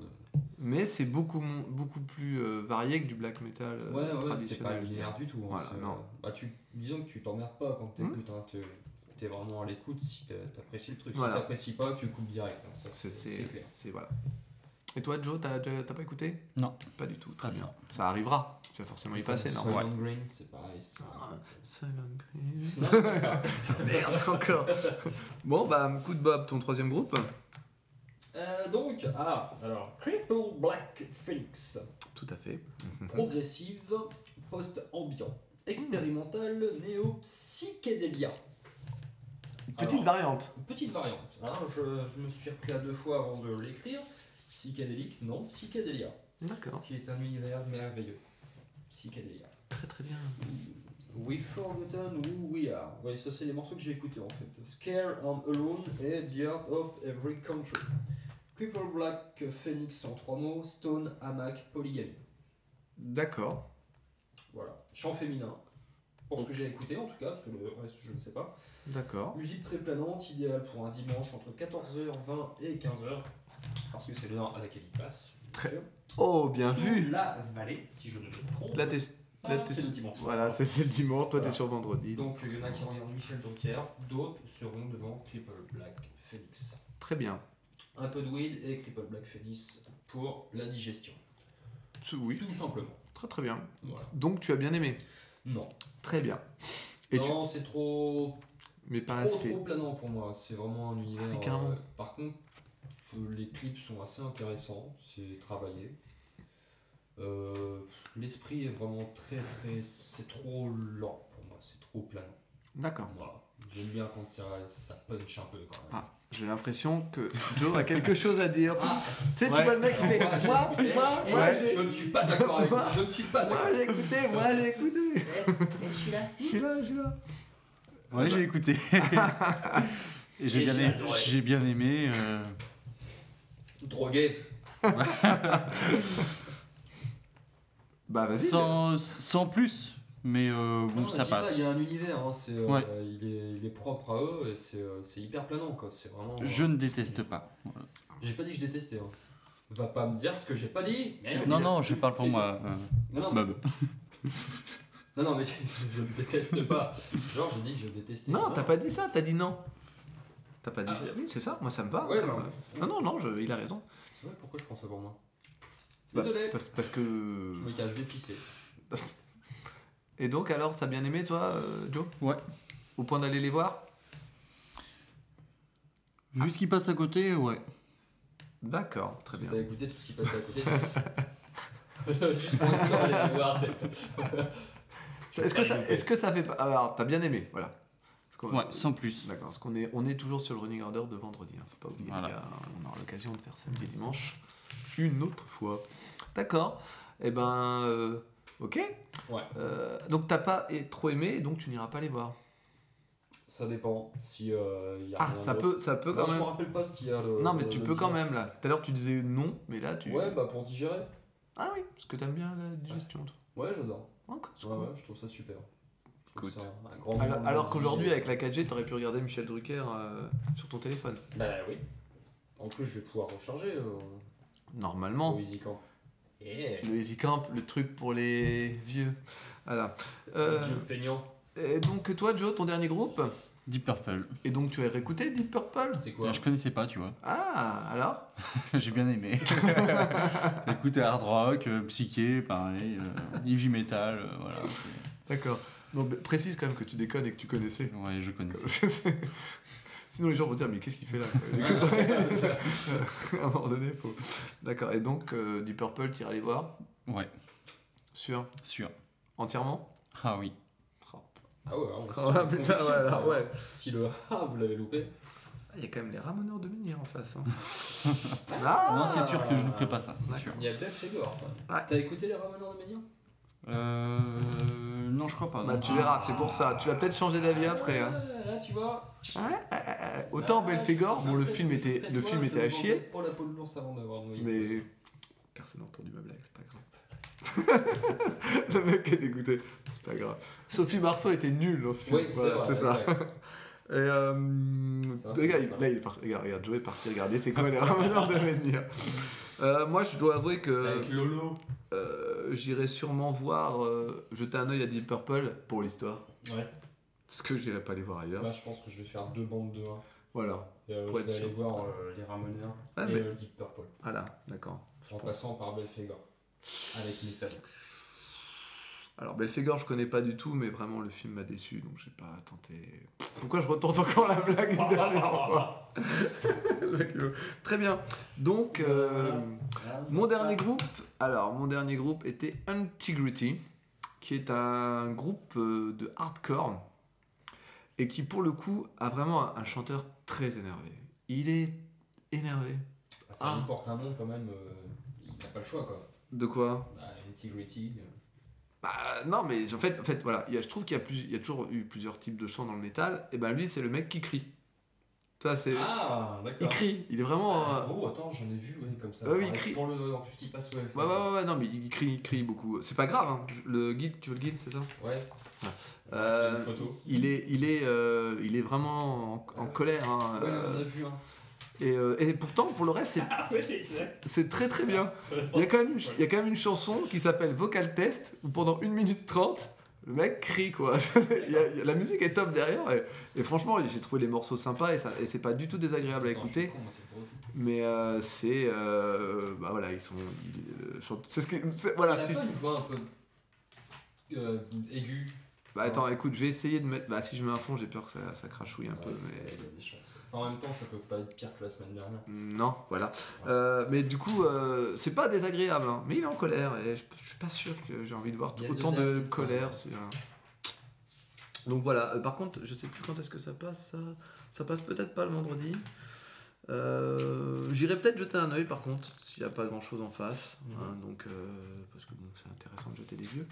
Mais c'est beaucoup, beaucoup plus euh, varié que du black metal euh, Ouais, ouais, c'est pas linéaire du tout. hein, Voilà, non. bah, tu, disons que tu t'emmerdes pas quand Hmm. t'écoutes. Hein, t'es, vraiment à l'écoute si t'apprécies le truc. Voilà. Si t'apprécies pas, tu coupes direct. hein, ça, C'est clair. c'est- voilà. Et toi, Joe, t'as t'as- t'as pas écouté? Non. Pas du tout, très Pas bien. ça. Ça arrivera. Tu vas forcément y passer, non? Silent Green, c'est pareil. Ah, Silent Green. Merde, encore. Bon, bah, coup de Bob, ton troisième groupe. Euh, donc, ah, alors, Cripple Black Phoenix. Tout à fait. Progressive, post-ambiant, expérimental, néo-psychédélia. Petite Alors, variante. Petite variante. hein, je, je me suis repris à deux fois avant de l'écrire. Psychédélique, non, psychédélia, D'accord. qui est un univers merveilleux. Psychédélia. Très très bien. We Forgotten Who We Are. Ouais, ça c'est les morceaux que j'ai écoutés en fait. Scare and Alone et The Art of Every Country. Cripple Black Phoenix en trois mots, Stone, Hamac, Polygamie. D'accord. Voilà. Chant féminin. Pour ce que j'ai écouté en tout cas, parce que le reste je ne sais pas. D'accord. Musique très planante, idéale pour un dimanche entre 14h20 et 15h. Parce que c'est l'heure à laquelle il passe. Très- Oh, bien Sous vu. la vallée, si je ne me trompe. Là, t'es. Ah, là, c'est le dimanche. Voilà, c'est c'est le dimanche. Toi, Voilà. t'es sur vendredi. Donc il y en a qui regardent Michel Drucker, d'autres seront devant Cripple Black Phoenix. Très bien. Un peu de weed et Cripple Black Phoenix pour la digestion. Oui, Tout simplement. très très bien. Voilà. Donc, tu as bien aimé. Non. Très bien. Et tu... non, c'est trop, Mais pas trop, assez. trop planant pour moi. C'est vraiment un univers. Ah, euh, par contre, les clips sont assez intéressants. C'est travaillé. Euh, L'esprit est vraiment très très. C'est trop lent pour moi. C'est trop planant. D'accord. Voilà. J'aime bien quand ça, ça punch un peu quand même. Ah, j'ai l'impression que Joe a quelque chose à dire. Tu Ah, sais, tu ouais. vois le mec qui fait Moi, j'ai Moi, écouté. moi, Et moi, je j'ai ne suis pas d'accord avec. Moi- Je ne suis pas moi, d'accord. j'ai écouté, moi, j'ai écouté. je suis là. Je suis là, je suis là. Ouais, j'ai écouté. Bien, aimé- j'ai bien aimé. euh, Drogué. Bah, vas-y. sans, sans plus. Mais euh, bon, Non, ça passe. Il y a un univers, hein, c'est, euh, Ouais. il, est, il est propre à eux et c'est, euh, c'est hyper planant. Quoi. C'est vraiment, euh, Je ne déteste pas. Voilà. J'ai pas dit que je détestais. Hein. Va pas me dire ce que j'ai pas dit. Merde. Non, non, je parle pour moi. euh, Non, non, Bob. non, non, mais je, je ne déteste pas. Genre, j'ai dit que je détestais. Non, t'as pas dit ça, t'as dit non. T'as pas dit. Ah. Oui, c'est ça, moi ça me va. Ouais, non. euh, non, non, non, je- il a raison. C'est vrai, pourquoi je prends ça pour moi? Bah, Désolé. parce, parce que. Je me cache, je vais pisser. Et donc, alors, t'as bien aimé, toi, euh, Joe? Ouais. Au point d'aller les voir? Vu ce qui passe à côté, ouais. D'accord, très bien. T'as écouté tout ce qui passait à côté Juste pour être sûr d'aller le voir. t'sais. Est-ce que, ça, est-ce que ça fait pas. Alors, t'as bien aimé, voilà. Ouais, sans plus. D'accord, parce qu'on est, on est toujours sur le running order de vendredi, hein, faut pas oublier, Voilà. les gars, on aura l'occasion de faire samedi et dimanche une autre fois. D'accord, et ben, euh, ok. Ouais. Euh, donc t'as pas trop aimé, donc tu n'iras pas les voir. Ça dépend. Si euh, y a Ah, ça peut, ça peut Bah, quand Je me même. rappelle pas ce qu'il y a. Le, Non, mais le- tu le peux quand même là. Tout à l'heure tu disais non, mais là tu. Ouais, bah pour digérer. Ah oui, parce que t'aimes bien la digestion, toi. Ouais, j'adore. Ouais, cool. ouais, je trouve ça super. Écoute. un grand Alors, qu'aujourd'hui, avec la 4G, t'aurais pu regarder Michel Drucker euh, sur ton téléphone. Bah oui. En plus, je vais pouvoir recharger euh, Normalement. au EasyCamp. Yeah. Le Easy Camp, le truc pour les vieux. Voilà. Euh, Vieux feignant. et donc, toi, Joe, ton dernier groupe? Deep Purple. Et donc, tu as réécouté Deep Purple? C'est quoi? Je connaissais pas, tu vois. Ah, alors? J'ai bien aimé. Écoute, hard rock, euh, psyché, pareil, euh, heavy metal, euh, voilà. D'accord. Donc, bah, précise quand même que tu déconnes et que tu connaissais. Ouais, je connaissais. Sinon, les gens vont dire, mais qu'est-ce qu'il fait là À un moment donné, faut. D'accord. Et donc, euh, du Purple, t'iras les voir? Ouais, Sûr? Sûr. Entièrement? Ah oui. Oh. Ah ouais, on Ah, sent putain, ouais, alors, ouais. Si le A, vous l'avez loupé. Ah, Il y a quand même les ramoneurs de Menhir en face. hein. ah Non, c'est sûr que je louperai pas ça, c'est sûr. Il y a Beth et Gore. T'as écouté les Ramoneurs de Ménia Euh. Non, je crois pas. Bah, tu verras, c'est pour ça. Tu vas peut-être changer d'avis après. Hein. Ouais, Là, tu vois. Euh, Autant Ah, Belphégor, bon, le film était, le film était à chier, Pour la peau de l'ours avant d'avoir noyé. mais personne n'a entendu ma blague, c'est pas grave. le mec est dégoûté, c'est pas grave. Sophie Marceau était nulle dans ce film, Oui, c'est voilà, vrai, c'est ça. ouais. Et euh, Ça, il- pas là, il est parti, regarde, regarde, Joe est parti regarder, c'est quoi les ramoneurs de Menhir euh, Moi, je dois avouer que avec Lolo. euh, j'irai sûrement voir, euh, jeter un œil à Deep Purple pour l'histoire, Ouais. parce que j'irai pas les voir ailleurs. Là, je pense que je vais faire deux bandes de 1. Voilà, Et Pour je être vais aller voir les Ramoneurs Ah, et mais- Deep Purple. voilà, d'accord. En passant par Belphégor. Avec Missal. Alors Belphégor je connais pas du tout mais vraiment le film m'a déçu donc j'ai pas tenté. Pourquoi je retente encore la blague une dernière fois Très bien. Donc euh, mon dernier groupe, alors mon dernier groupe était Integrity qui est un groupe euh, de hardcore et qui pour le coup a vraiment un, chanteur très énervé. Il est énervé. Enfin, Ah. il porte un nom quand même. euh, il n'a pas le choix quoi. De quoi? Ah, Integrity. Euh. Bah non, mais en fait, en fait voilà, il y a- je trouve qu'il y, a plus- il y a toujours eu plusieurs types de chants dans le métal, et ben lui, c'est le mec qui crie. Ça, c'est. Ah, il d'accord. crie, il est vraiment. euh, Oh, attends, j'en ai vu, ouais, comme ça. Ouais, oui, il crie. Pour le, en plus, qui passe. Ouais, ouais, ouais, ouais, non, mais il crie, il crie beaucoup. C'est pas grave, hein. le guide, tu veux le guide, c'est ça? Ouais. Euh, C'est une photo. il est, il, est, euh, il est vraiment en, en colère. hein, Ouais, euh, on a vu, hein. Et, euh, et pourtant, pour le reste, c'est- Ah, c'est très très bien. Il y, a quand même une, il y a quand même une chanson qui s'appelle Vocal Test où pendant 1 minute 30, le mec crie quoi. Il y a- il y a- la musique est top derrière et, et franchement, j'ai trouvé les morceaux sympas et, ça- et c'est pas du tout désagréable à écouter. con, moi, c'est. Mais euh, c'est. euh, bah voilà, ils sont. c'est ce que. c'est- Voilà, si- pas une voix un peu aiguë. bah attends, écoute, je vais essayer de mettre. Bah si je mets un fond, j'ai peur que ça, ça crachouille un peu. Ouais, c'est- Mais... en même temps, ça peut pas être pire que la semaine dernière. Non, voilà. Euh, mais du coup, euh, c'est pas désagréable, hein. mais il est en colère et je, je suis pas sûr que j'ai envie de voir autant de colère. sur Donc voilà, Euh, par contre, je sais plus quand est-ce que ça passe. Ça, ça passe peut-être pas le vendredi. Euh, J'irai peut-être jeter un œil par contre, s'il n'y a pas grand chose en face. Mhm. hein, donc, euh, parce que bon, c'est intéressant de jeter des yeux.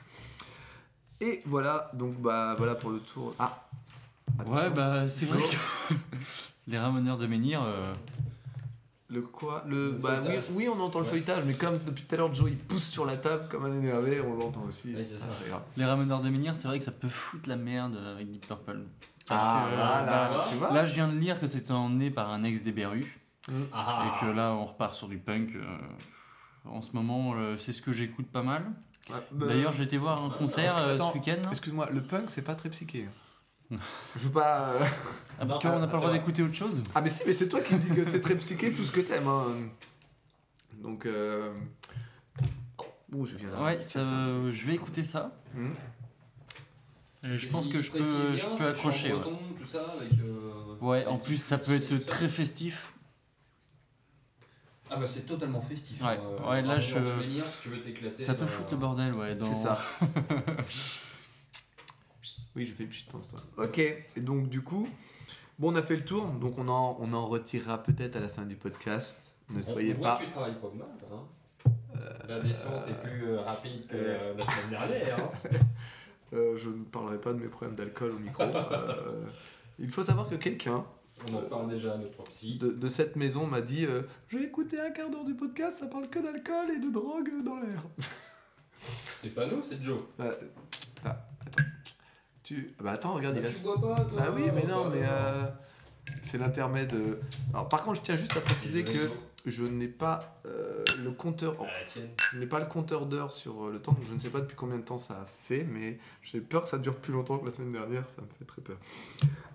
Et voilà, donc bah voilà pour le tour. Ah Ouais, bah c'est vrai que les ramoneurs de menhir, euh, Le quoi le, Le bah, oui, on entend le Ouais. feuilletage, mais comme depuis tout à l'heure, Joe il pousse sur la table comme un énervé, on l'entend aussi. Ouais, c'est ça. très grave. les ramoneurs de menhir, c'est vrai que ça peut foutre la merde avec Deep Purple. Parce Ah, que voilà, bah, tu vois là, je viens de lire que c'était emmené par un ex des Berus Ah, et que là, on repart sur du punk. euh, en ce moment, euh, c'est ce que j'écoute pas mal. Ouais, bah, D'ailleurs, j'ai été voir un concert parce que, euh, attends, ce week-end. Excuse-moi, le punk c'est pas très psyché. Je veux pas. euh, Ah, parce qu'on n'a pas le droit d'écouter autre chose? Ah, mais si, mais c'est toi qui dis que c'est très psyché tout ce que t'aimes. Hein. Donc. Euh... Ouh, je viens là. Ouais, ça, euh, je vais écouter ça. Hmm. Et je pense que je peux, bien, je peux accrocher. Ouais, breton, tout ça, avec, euh, Ouais, avec en plus, ça peut être très festif. Ah bah c'est totalement festif. Ouais, hein, ouais, là, je- si tu veux. Ça peut dans- foutre le bordel, ouais. Dans... C'est ça. oui, je fais une petite pince. Ok, et donc du coup, bon, on a fait le tour, donc on en, on en retirera peut-être à la fin du podcast. Ne On- soyez voit pas. que tu travailles pas mal. Hein. la descente est plus euh, rapide que euh, euh, la semaine dernière. hein. Euh, je ne parlerai pas de mes problèmes d'alcool au micro. Euh, il faut savoir que quelqu'un On en parle déjà à notre psy. de, de cette maison m'a dit euh, J'ai écouté un quart d'heure du podcast, ça parle que d'alcool et de drogue dans l'air. C'est pas nous, c'est Joe. Bah. Tu... Bah attends, regarde, Bah, il a. tu bois pas, toi Ah oui, mais non, Bah, mais non. euh, c'est l'intermède. euh. Alors par contre, je tiens juste à préciser que je n'ai pas euh, le compteur. oh, Ah, je n'ai pas le compteur d'heures sur euh, le temps, donc je ne sais pas depuis combien de temps ça a fait, mais j'ai peur que ça dure plus longtemps que la semaine dernière, ça me fait très peur.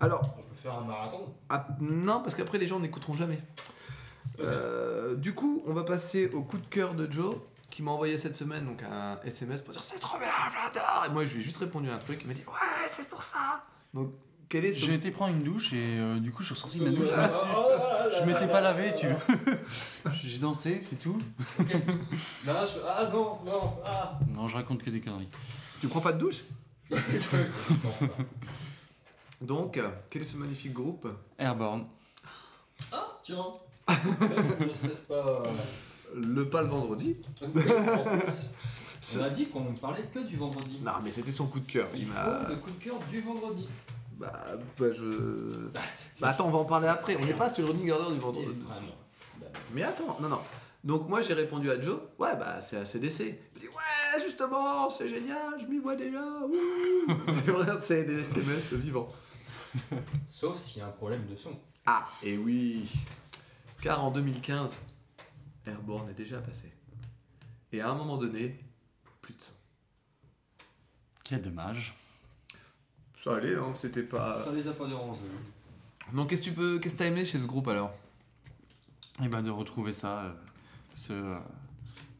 Alors, On peut faire un marathon. ah, non, parce qu'après les gens n'écouteront jamais. Euh, du coup, on va passer au coup de cœur de Joe, qui m'a envoyé cette semaine donc un SMS pour dire c'est trop bien, j'adore. Et moi, je lui ai juste répondu à un truc. Il m'a dit ouais, c'est pour ça. Donc, Quel est ce... J'ai été prendre une douche et euh, du coup je suis ressorti de ma douche. Oh Je m'étais pas lavé, tu. J'ai dansé, c'est tout. Non, je- Ah non, non, ah Non, je raconte que des conneries. Tu prends pas de douche? Donc, quel est ce magnifique groupe? Airborne. Ah, tiens Ne serait-ce pas. Le pas le vendredi. On a dit qu'on ne parlait que du vendredi. Non, mais c'était son coup de cœur. Il Il faut le coup de cœur du vendredi. Bah, bah, je. Bah, attends, on va en parler après. On n'est pas sur le running order du vendredi. vraiment. Mais attends, non, non. Donc, moi, j'ai répondu à Joe. Ouais, bah, c'est ACDC. Il me dit, ouais, justement, c'est génial, je m'y vois déjà. C'est des SMS vivants. Sauf s'il y a un problème de son. Ah, et oui. Car en 2015, Airborne est déjà passé. Et à un moment donné, plus de son. Quel dommage. Ça allait, hein, c'était pas. Ça les a pas dérangés. Donc, qu'est-ce que tu peux. Qu'est-ce que t'as aimé chez ce groupe alors? Et bah de retrouver ça, euh, ce euh,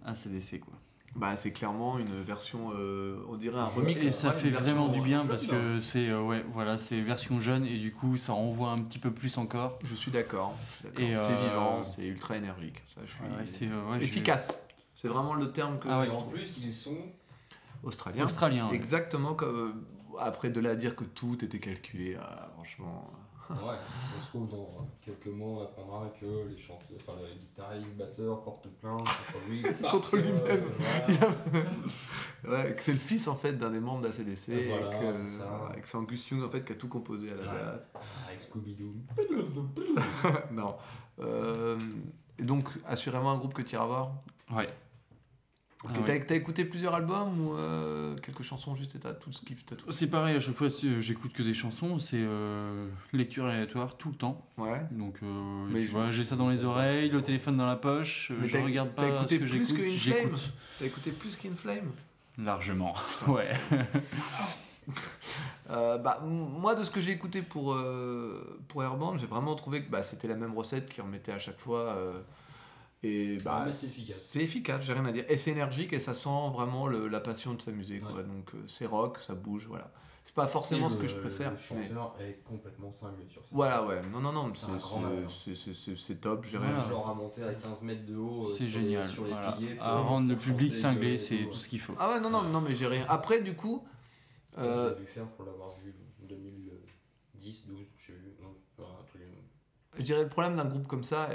ACDC quoi. Bah, c'est clairement une version, euh, on dirait un remix. Et ça Ouais, fait vraiment du bien jeune, parce que c'est euh, ouais voilà c'est version jeune et du coup ça envoie un petit peu plus encore. Je suis d'accord. je d'accord. C'est euh, vivant, c'est ultra énergique. Ça, je suis Ouais, euh, ouais, efficace. C'est vraiment le terme que Ah ouais. Et en plus, ils sont. australien. Australien. ouais. Exactement comme euh, après de là à dire que tout était calculé. ah, franchement. Ouais, ça se trouve dans quelques mois, on apprendra que les chanteurs, enfin les guitaristes, batteurs portent plainte contre lui. Contre lui-même. voilà. Ouais, que c'est le fils en fait d'un des membres de la CDC et Voilà, que c'est ça. voilà, et que c'est Angus Young en fait qui a tout composé à la Ouais. base. Avec Scooby-Doo. non. Euh, et donc assurément un groupe que tu iras voir? Ouais. Ah t'as, ouais. t'as écouté plusieurs albums ou euh, quelques chansons juste et t'as tout ce kiff t'as tout. C'est pareil à chaque fois j'écoute que des chansons, c'est euh, lecture aléatoire tout le temps. Ouais. Donc euh, Mais tu je- vois, j'ai ça dans les oreilles, le téléphone dans la poche, Mais je t'as- regarde t'as pas ce écouté que plus j'écoute, que In j'écoute T'as écouté plus qu'In Flame? Largement. ouais. Euh, bah, moi, de ce que j'ai écouté pour, euh, pour Airborne, j'ai vraiment trouvé que bah, c'était la même recette qui remettait à chaque fois. euh, et bah, Ouais, mais c'est efficace. C'est efficace, j'ai rien à dire. Et c'est énergique et ça sent vraiment le- la passion de s'amuser. quoi. Ouais. Donc euh, c'est rock, ça bouge, voilà. C'est pas forcément Et ce que le- je préfère. Le mais- chanteur est complètement cinglé sur ça. Voilà, ouais. Non, non, non, C'est top, j'ai C'est rien. Genre à monter à 15 mètres de haut. euh, C'est sur les- génial. sur les voilà. piliers. À rendre le public cinglé, c'est tout ce qu'il faut. Ah ouais, non, non, non, mais j'ai rien. Après, du coup, euh, J'ai dû faire pour l'avoir vu en 2010, 12, je sais plus. Non, enfin, un truc. Je dirais le problème d'un groupe comme ça,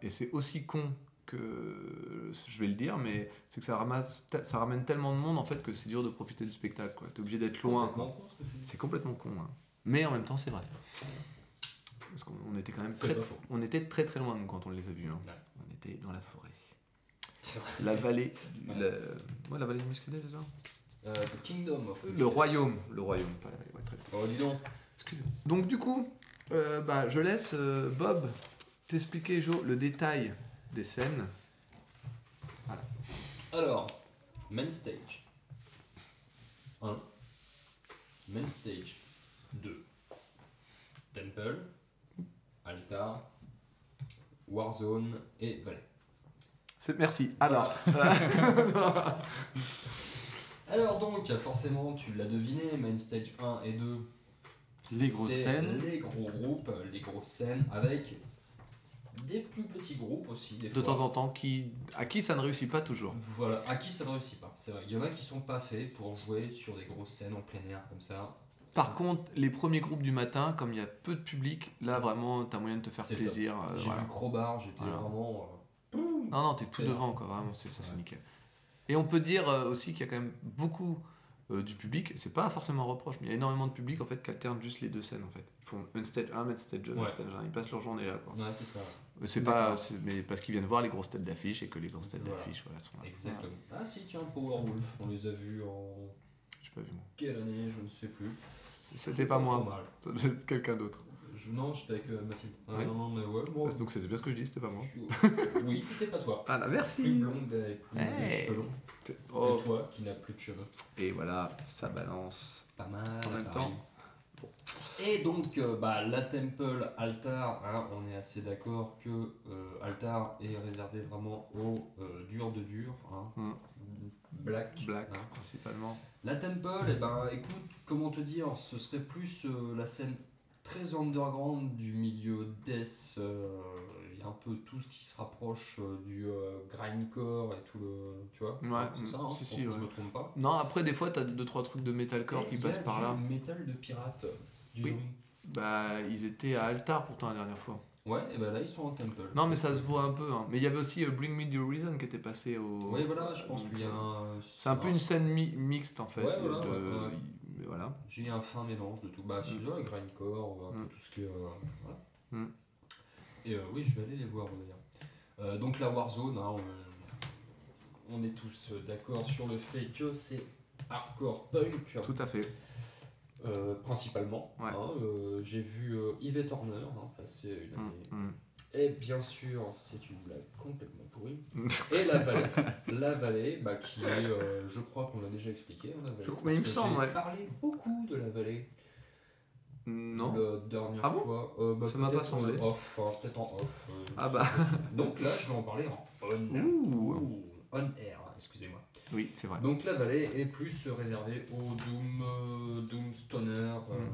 et c'est aussi con que je vais le dire, mais c'est que ça, ramasse, ça ramène tellement de monde en fait que c'est dur de profiter du spectacle. quoi. T'es obligé d'être loin. C'est complètement con. hein. Mais en même temps, c'est vrai. Parce qu'on on était quand même très, on était très très loin quand on les a vus. hein. On était dans la forêt. La vallée, du, Ouais. la, ouais, la vallée du Muscadet, c'est ça? Euh, The Kingdom of Le royaume, le royaume, pas la vallée. ouais, très bien. Oh, dis donc. Excusez-moi. Donc du coup, euh, bah, je laisse euh, Bob t'expliquer, Jo, le détail des scènes. Alors, Main Stage 1. Main Stage 2. Temple, Altar, Warzone et Valley. C'est, merci. Alors, Alors donc, forcément, tu l'as deviné, Main Stage 1 et 2. Les grosses scènes. Les gros groupes, les grosses scènes, avec des plus petits groupes aussi, des de fois. temps en temps, qui, à qui ça ne réussit pas toujours. Voilà, à qui ça ne réussit pas, c'est vrai. Il y en a qui sont pas faits pour jouer sur des grosses scènes en plein air comme ça. Par contre, les premiers groupes du matin, comme il y a peu de public, là vraiment, t'as moyen de te faire plaisir. euh, J'ai voilà. vu Crowbar, j'étais Voilà. vraiment. euh, Non, non, t'es tout devant, quoi, vraiment, c'est ça, c'est nickel. Et on peut dire euh, aussi qu'il y a quand même beaucoup euh, du public, c'est pas forcément un reproche, mais il y a énormément de public en fait qui alternent juste les deux scènes en fait. Ils font main stage 1, main stage 2, main Ouais. stage 1, ils passent leur journée là quoi. Ouais, c'est ça. C'est pas, mais parce qu'ils viennent voir les grosses têtes d'affiche et que les grosses têtes Voilà. d'affiche voilà, sont là. Exactement. Ah si, tiens, Powerwolf, on les a vus en. J'ai pas vu moi. Quelle année Je ne sais plus. C'était pas moi. Ça être quelqu'un d'autre. Je- Non, j'étais avec euh, Mathilde. Ah. Non, non, mais ouais, bon. Donc c'est bien ce que je dis, c'était pas moi. je- Oui, c'était pas toi. Ah là, Plus merci blonde et plus Hey. cheveux longs. Oh. Et toi qui n'as plus de cheveux. Et voilà, ça balance. Pas mal. En même pareil. Et donc, euh, bah, la Temple Altar, hein, on est assez d'accord que euh, Altar est réservé vraiment aux euh, durs de dur. Hein, Mm. Black. Black hein. principalement. La Temple, eh ben, écoute, comment te dire, ce serait plus euh, la scène très underground du milieu death. Euh, Il y a un peu tout ce qui se rapproche euh, du euh, grindcore et tout le. Tu vois Ouais, c'est ça, hein, si, je si, ouais. je me trompe pas. Non, après, des fois, t'as deux, trois trucs de metalcore Et qui passent par là. métal de pirate. Du Oui. Bah, ils étaient à Altar pourtant la dernière fois. Ouais, et ben là ils sont en temple. Non, mais ça se voit un peu. hein. Mais il y avait aussi euh, Bring Me the Horizon qui était passé au. Ouais, voilà, je pense qu'il y a euh, un. C'est un peu une scène mi- mixte en fait. Ouais, voilà, de- ouais, ouais. Mais voilà. J'ai un fin mélange de tout. Bah, c'est Mm. grindcore, un peu Mm. tout ce que. euh, voilà. Mm. Et euh, oui, je vais aller les voir d'ailleurs. Euh, donc, la Warzone, hein, on, on est tous d'accord sur le fait que c'est hardcore punk, Tout à fait. euh, principalement. Ouais. hein. J'ai vu Yvette Horner hein, passer une Mm, année. mm. Et bien sûr, c'est une blague complètement pourrie. Et la vallée. La vallée, bah, qui est, euh, je crois qu'on l'a déjà expliqué. hein, la vallée, Je- parce mais il me que semble, j'ai ouais. parlé beaucoup de la vallée Non. la dernière Ah bon fois. Euh, bah, Ça m'a pas semblé. en Off, hein, peut-être en off. euh, Ah bah. Donc là, je vais en parler en on. Ouh. Ouh, on air, excusez-moi. Oui, c'est vrai. Donc la vallée est plus réservée au Doom, euh, Doom Stoner, euh,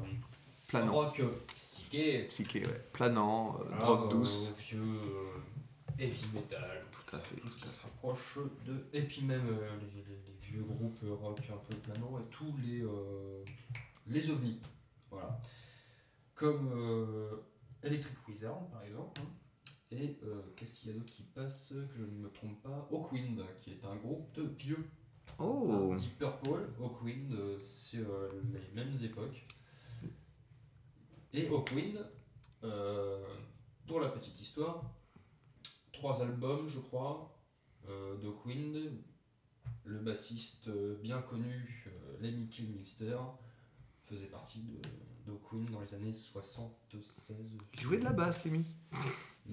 Planant. rock psyché, Psyché, ouais. Planant, ah, drogue douce. vieux heavy metal, Tout à fait. tout ce qui se rapproche de. Et puis même les, les- les vieux groupes rock un peu planants et tous les, les ovnis. Voilà. Comme euh, Electric Wizard par exemple. hein. Et euh, qu'est-ce qu'il y a d'autre qui passe que je ne me trompe pas? Hawkwind, qui est un groupe de vieux. Oh. Deep Purple, Hawkwind, c'est euh, les mêmes époques. Et Hawkwind, pour la petite histoire, trois albums, je crois, euh, d'Hawkwind. Le bassiste bien connu, euh, Lemmy Kilmister, faisait partie de d'Hawkwind dans les années 76. Il jouait de la basse, Lémi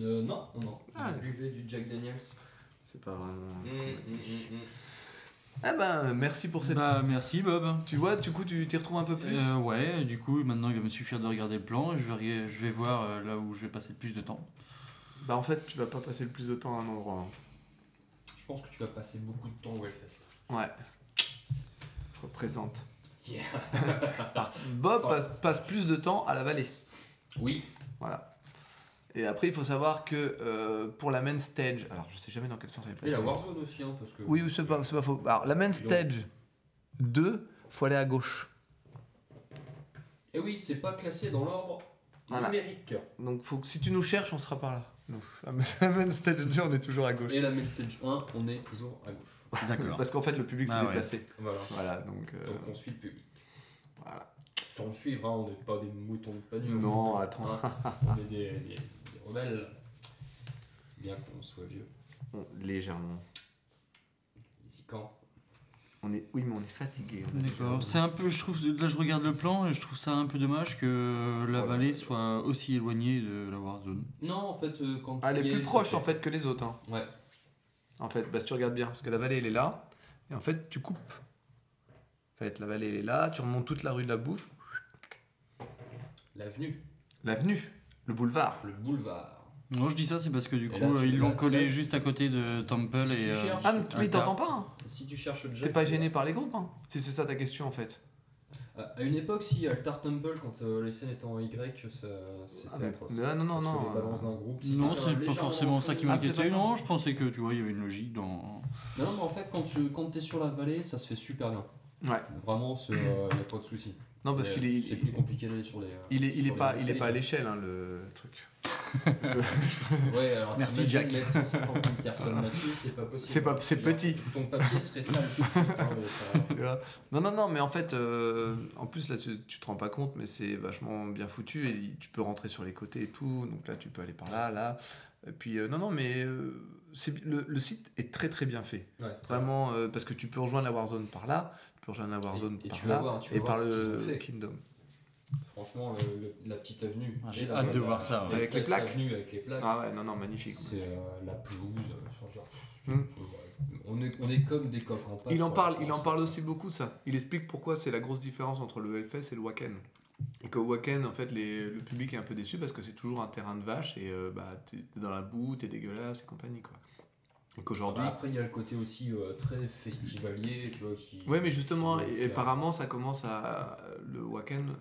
Euh, non, non, non. Ah. Il buvait du Jack Daniels. C'est pas vraiment. Mm. Ah ben, merci pour cette. Bah merci Bob. Tu vois, du coup, tu t'y retrouves un peu plus? Euh, ouais, du coup maintenant il va me suffire de regarder le plan et je vais, je vais voir euh, là où je vais passer le plus de temps. Bah, en fait, tu vas pas passer le plus de temps à un endroit. hein. Je pense que tu vas passer beaucoup de temps au Hellfest. Ouais. Représente. Yeah. Bob passe, passe plus de temps à la vallée. Oui, Voilà. Et après, il faut savoir que euh, pour la main stage, alors je sais jamais dans quel sens elle est et la placée. Warzone aussi, hein, parce que. Oui, oui, c'est pas, pas faux. Alors, la main stage 2, faut aller à gauche. Et oui, c'est pas classé dans l'ordre Voilà. numérique. Donc, faut que, si tu nous cherches, on sera par là. La main stage 2, on est toujours à gauche. Et la main stage 1, on est toujours à gauche. D'accord. Parce qu'en fait, le public s'est Ah ouais. déplacé. Voilà. Voilà, donc. euh, Donc on suit le public. voilà. Sans suivre, hein, on n'est pas des moutons de panier. Non, attends. Hein, on est des, des, des rebelles. Bien qu'on soit vieux. Bon, légèrement. Zicant. On est, oui, mais on est fatigué. D'accord. C'est un peu, je trouve, là je regarde le plan et je trouve ça un peu dommage que la Voilà. vallée soit aussi éloignée de la Warzone. Non, en fait, euh, quand tu elle est plus proche en fait que les autres. hein. Ouais. En fait, bah, si tu regardes bien, parce que la vallée elle est là, et en fait tu coupes. En fait, la vallée elle est là, tu remontes toute la rue de la Bouffe, L'avenue, l'avenue, le boulevard. le boulevard. Non, je dis ça, c'est parce que du Et coup, là, euh, ils l'ont collé juste à côté de Temple Si et. tu euh, cherches- Ah, mais t'entends pas hein Si tu cherches Jack. T'es pas gêné par les groupes, hein si c'est ça ta question en fait. À une époque, si Altar Temple, quand euh, les scènes étaient en Y, ça, c'était Ah, mais- atroce. mais ah, non, non, Parce que non, les balances euh, d'un groupe, si Non, c'est pas forcément ça qui Ah, m'inquiétait. ça non, je pensais que tu vois, il y avait une logique dans. Non, non, mais en fait, quand tu quand es sur la vallée, ça se fait super bien. Ouais. Vraiment, il n'y a pas de souci. Non, parce qu'il est, C'est plus compliqué d'aller sur les. euh, il est, il est pas, les il est pas à l'échelle hein, le truc. Ouais, alors Merci, Jack. mettre 150 000 personnes là-dessus, c'est pas possible. C'est pas- c'est petit. Ton papier serait sale hein, Non, non, non, mais en fait, euh, en plus là, tu, tu te rends pas compte, mais c'est vachement bien foutu et tu peux rentrer sur les côtés et tout. Donc là, tu peux aller par là, là. Et puis, euh, non, non, mais euh, c'est le, le site est très très bien fait. Ouais, Vraiment, parce que tu peux rejoindre la Warzone par là, tu peux rejoindre la Warzone Et- et par tu là, voir, tu vas et par le. Kingdom. Franchement, le- le- la petite avenue. Ah, j'ai hâte de voir ça, ouais. la Avec les plaques. Avenue avec les plaques. Ah ouais, non, non, magnifique. C'est euh, la pelouse. genre, Hmm. on, est, on est comme des coqs en pâte. Il en parle, il en parle aussi beaucoup de ça. Il explique pourquoi c'est la grosse différence entre le Hellfest et le Wacken. Et qu'au Wacken, en fait, les- le public est un peu déçu parce que c'est toujours un terrain de vache et euh, bah, t'es dans la boue, t'es dégueulasse et compagnie, quoi. Et qu'aujourd'hui. Bah, Après, il y a le côté aussi euh, très festivalier, tu vois. Qui, Ouais, mais justement, et- apparemment, ça commence à. Le Wacken, Euh,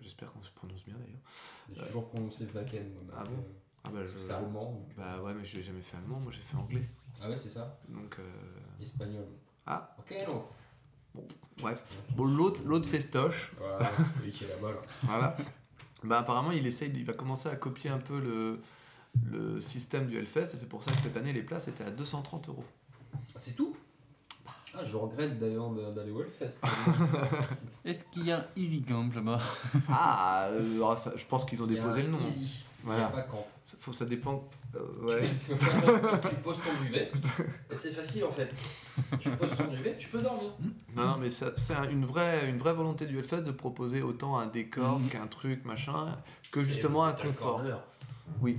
J'espère qu'on se prononce bien d'ailleurs. J'ai toujours prononcé Wacken. Ah bon euh, Ah bah, je- C'est allemand. donc, euh, bah ouais, mais j'ai jamais fait allemand, moi j'ai fait anglais. Ah ouais, c'est ça. Donc, euh, Espagnol. Ah. Ok, non. bref. Bon, l'autre l'autre festoche. Voilà, celui qui est là-bas, là. Voilà. bah, apparemment, il essaye, il va commencer à copier un peu le, le système du Hellfest, et c'est pour ça que cette année, les places étaient à 230 euros. Ah, C'est tout? Ah, je regrette d'ailleurs d'a- d'aller au Hellfest. Est-ce qu'il y a un Easy Camp là-bas? Ah, euh, ah, ça- je pense qu'ils ont déposé le nom. Easy. Il y Voilà. a pas camp. Ça, faut, ça dépend. euh, ouais. tu poses ton duvet. Et c'est facile en fait. Tu poses ton duvet, tu peux dormir. Non, non, mais c'est un- une vraie, une vraie volonté du Hellfest de proposer autant un décor Mhm. qu'un truc, machin, que justement un confort. corner. Oui,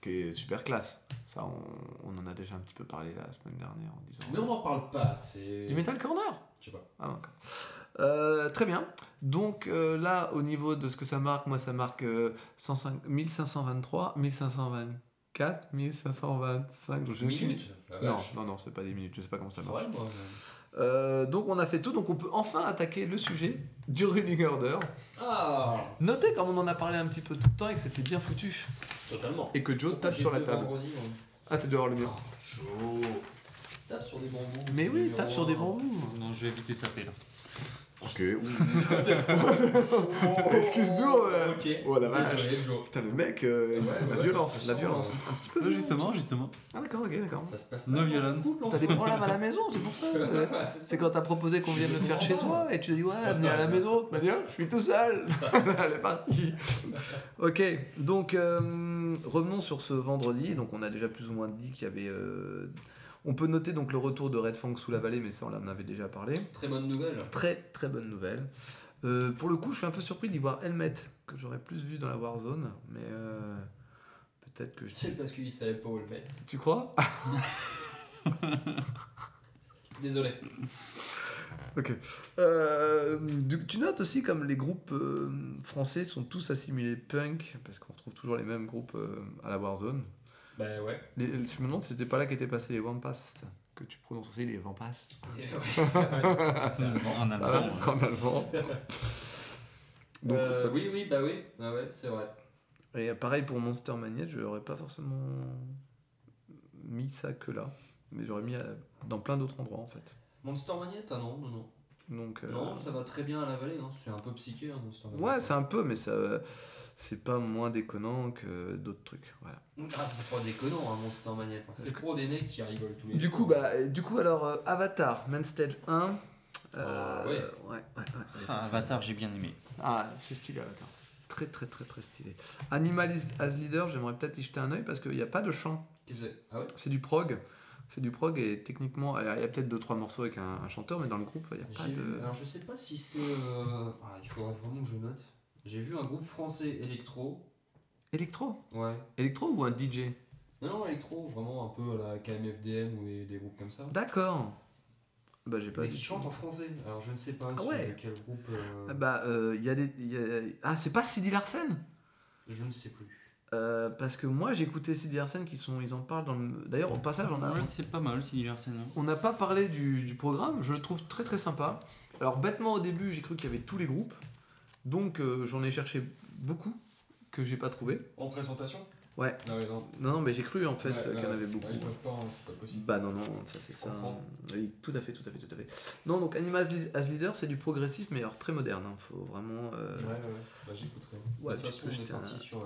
qui est super classe. Ça, on, on en a déjà un petit peu parlé la semaine dernière en disant. Mais on n'en parle pas, c'est. Du Metal Corner? Je sais pas. Ah. Euh, très bien. Donc euh, là, au niveau de ce que ça marque, moi ça marque euh, 105 1523, 1524, 1525. Donc, j'ai aucune- Minute. la Non, non, non, c'est pas des minutes, je sais pas comment ça marche. Ouais, moi, Euh, donc on a fait tout, donc on peut enfin attaquer le sujet du Running Order. Ah Notez comme on en a parlé un petit peu tout le temps et que c'était bien foutu. Totalement. Et que Joe tape sur la table. Ah, t'es dehors le mur. Chaud. Tape sur des bambous. Mais oui, tape sur des bambous. Non, je vais éviter de taper là. Ok, Excuse-nous. euh. Ok. Oh la vache. Putain, le mec, euh, Ouais, la ouais, violence, la violence. euh, Un petit peu Euh, justement, justement. Ah, d'accord, ok, d'accord. Ça se passe No pas violence. T'as des problèmes à la maison, c'est pour ça. Ouais, c'est quand t'as proposé qu'on vienne le faire chez toi et tu dis ouais, venez à la maison. Toute manière, je suis tout seul. Elle est partie. Ok, donc euh, revenons sur ce vendredi. Donc on a déjà plus ou moins dit qu'il y avait. On peut noter donc le retour de Red Fang sous la vallée, mais ça on en avait déjà parlé. Très bonne nouvelle. Très très bonne nouvelle. Euh, pour le coup, je suis un peu surpris d'y voir Helmet, que j'aurais plus vu dans la Warzone, mais euh, peut-être que je. C'est parce qu'il savait pas où le mettre. Tu crois? Désolé. Ok. Euh, tu notes aussi comme les groupes français sont tous assimilés punk, parce qu'on retrouve toujours les mêmes groupes à la Warzone. Bah ouais. Les, je me demande si c'était pas là qu'étaient passés les Vampas, que tu prononces aussi les ouais. C'est ça, c'est allemand. En allemand. Ah, en allemand. Donc, Euh, oui, oui, bah oui. Ah ouais, c'est vrai. Et pareil pour Monster Magnet, je n'aurais pas forcément mis ça que là, mais j'aurais mis euh, dans plein d'autres endroits en fait. Monster Magnet, ah non, non, non. Donc, euh, Non, ça va très bien à la vallée. Hein. C'est un peu psyché, hein, Monster ouais, c'est un peu, mais ça, c'est pas moins déconnant que d'autres trucs. Voilà. Ah, c'est pas déconnant, hein, Monster. Parce C'est que- pour des mecs qui rigolent tous les Du jours. coup, bah, du coup, alors, euh, Avatar, Main Stage 1. euh, Ah, ouais. ouais, ouais, ouais, ouais, ça, Ah, ça- Avatar, j'ai bien aimé. Ah, c'est stylé, Avatar. Très, très, très, très stylé. Animal is- as Leader, j'aimerais peut-être y jeter un oeil parce qu'il n'y a pas de chant. Ah ouais? C'est du prog. C'est du prog et techniquement, il y a peut-être 2-3 morceaux avec un, un chanteur, mais dans le groupe, il n'y a pas vu, de. alors je sais pas si c'est. euh, Ah, il faudrait vraiment que je note. J'ai vu un groupe français électro. Électro Ouais. Électro ou un DJ Non, non, électro, vraiment un peu à la KMFDM ou des, des groupes comme ça. D'accord. Bah, j'ai pas Mais qui tout. chantent en français. Alors je ne sais pas Ah sur ouais. quel groupe. euh, Ah Bah, euh, il y a des. y a- Ah, c'est pas Sidi Larsen? Je ne sais plus. Euh, Parce que moi, j'ai écouté Sidi Larsen, qui sont, ils en parlent dans le. D'ailleurs, au passage, on a. Ouais, c'est pas mal, Sidi Larsen. hein. On n'a pas parlé du, du programme, je le trouve très très sympa. Alors bêtement au début j'ai cru qu'il y avait tous les groupes, donc euh, j'en ai cherché beaucoup que j'ai pas trouvé. En présentation? Ouais. Ah ouais, non. Non non mais j'ai cru en fait Ouais, euh, qu'il y en ouais, avait ouais, beaucoup. ils peuvent pas, hein, c'est pas possible. Bah non non ça c'est ça. Oui tout à fait tout à fait tout à fait. Non donc Animal as Lead- as Leader c'est du progressif mais alors très moderne. hein. Faut vraiment euh, Ouais, ouais, ouais. Bah j'écouterai. Ouais, de tu toute façon, peux on est jeter parti un- sur.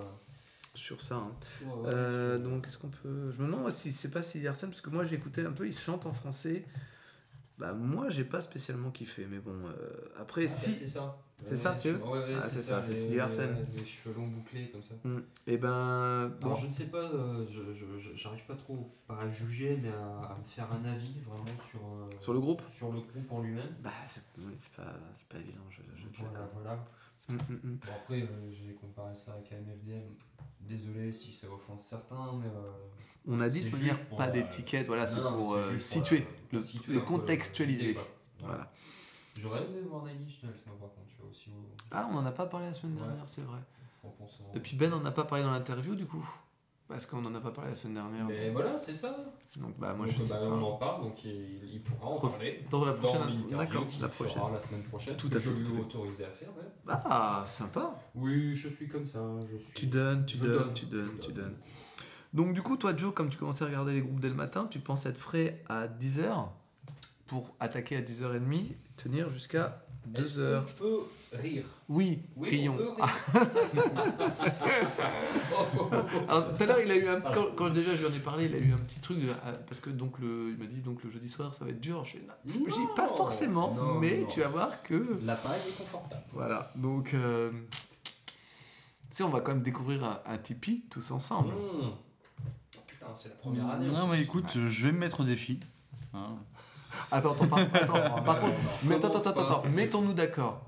Sur ça. hein. euh, Euh, donc est-ce qu'on peut. Je me demande si c'est pas Sidi Larsen parce que moi j'ai écouté un peu, il chante en français. Bah moi j'ai pas spécialement kiffé mais bon euh, après Ah, bah, si c'est ça. C'est ça, c'est eux Ah, c'est ça, c'est Larsen. ouais, Les cheveux longs bouclés comme ça. Hmm. Et ben. Bon. Alors je ne sais pas, euh, je- je- je- j'arrive pas trop pas à juger, mais à, à me faire un avis vraiment sur, euh, Sur le groupe sur le groupe en lui-même. Bah, c'est pas, pas évident, je, je, Voilà, voilà. Hum, hum. Bon, après, j'ai comparé ça avec AMFDM. Désolé si ça offense certains, mais. euh, On a dit de pour, pas d'étiquette, voilà, c'est pour euh, juste situer, le, situer le contextualiser. Voilà. J'aurais aimé voir Nine Inch Nails, moi, par contre, tu vois, aussi au- Ah, on en a pas parlé la semaine Ouais. dernière, c'est vrai. Et puis Ben en a pas parlé dans l'interview, du coup. Parce qu'on en a pas parlé la semaine dernière. Mais voilà, c'est ça. Donc bah moi Donc, je sais bah, pas. on en parle, donc il, il pourra en Prof- parler. Dans la prochaine. D'accord, la fera prochaine. la semaine prochaine. Tout à je fait, lui autorisé à faire. ouais. Ah, sympa. Oui, je suis comme ça. Je suis... Tu donnes, tu Je donnes, donne, tu donnes, tu donne. donnes. Donc du coup, toi Joe, comme tu commençais à regarder les groupes dès le matin, tu penses être frais à 10h pour attaquer à 10h30, tenir jusqu'à Est-ce 2h. qu'on peut rire Oui, Oui, rions. on peut rire. Oh, oh, oh, oh. alors, tout à l'heure, il a eu un quand, quand déjà je lui en ai parlé, il a eu un petit truc de- ah, parce que donc le, il m'a dit donc le jeudi soir ça va être dur. Je non, je dis pas forcément, Non, mais non. tu vas voir que La paille est confortable. voilà. Donc euh, tu sais, on va quand même découvrir un, un Tipeee tous ensemble. Mmh. Putain, c'est la première année. Non, mais écoute, je vais me mettre au défi. Hein. Attends, attends, par, attends, par contre, mais attends, attends, mettons-nous d'accord.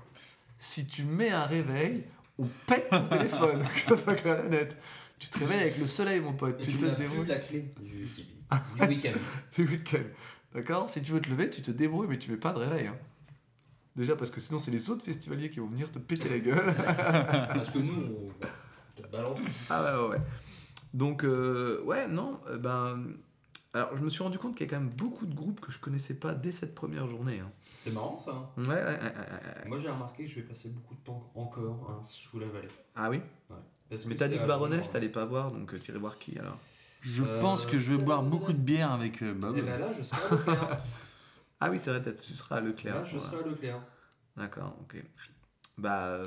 Si tu mets un réveil, on pète ton téléphone, que ça soit clair et net. Tu te réveilles avec le soleil, mon pote. Et Tu tu te débrouilles la clé du, du week-end. du week-end. D'accord? Si tu veux te lever, tu te débrouilles, mais tu mets pas de réveil. hein. Déjà, parce que sinon, c'est les autres festivaliers qui vont venir te péter la gueule. Parce que nous, on te balance. ah ouais, ouais, ouais. Donc, euh, ouais, non, euh, ben. Alors, je me suis rendu compte qu'il y a quand même beaucoup de groupes que je connaissais pas dès cette première journée. hein. C'est marrant ça. hein. Ouais, ouais, ouais. Moi j'ai remarqué que je vais passer beaucoup de temps encore hein, sous la vallée. Ah oui? Mais t'as dit que Baroness, t'allais pas voir, donc euh, t'irais voir qui alors? Je Euh, pense que je vais boire beaucoup de bière avec euh, Bob. Et ben là je serai à Leclerc. Ah oui, c'est vrai, tu seras à Leclerc. là je serai à Leclerc. D'accord, ok. Bah,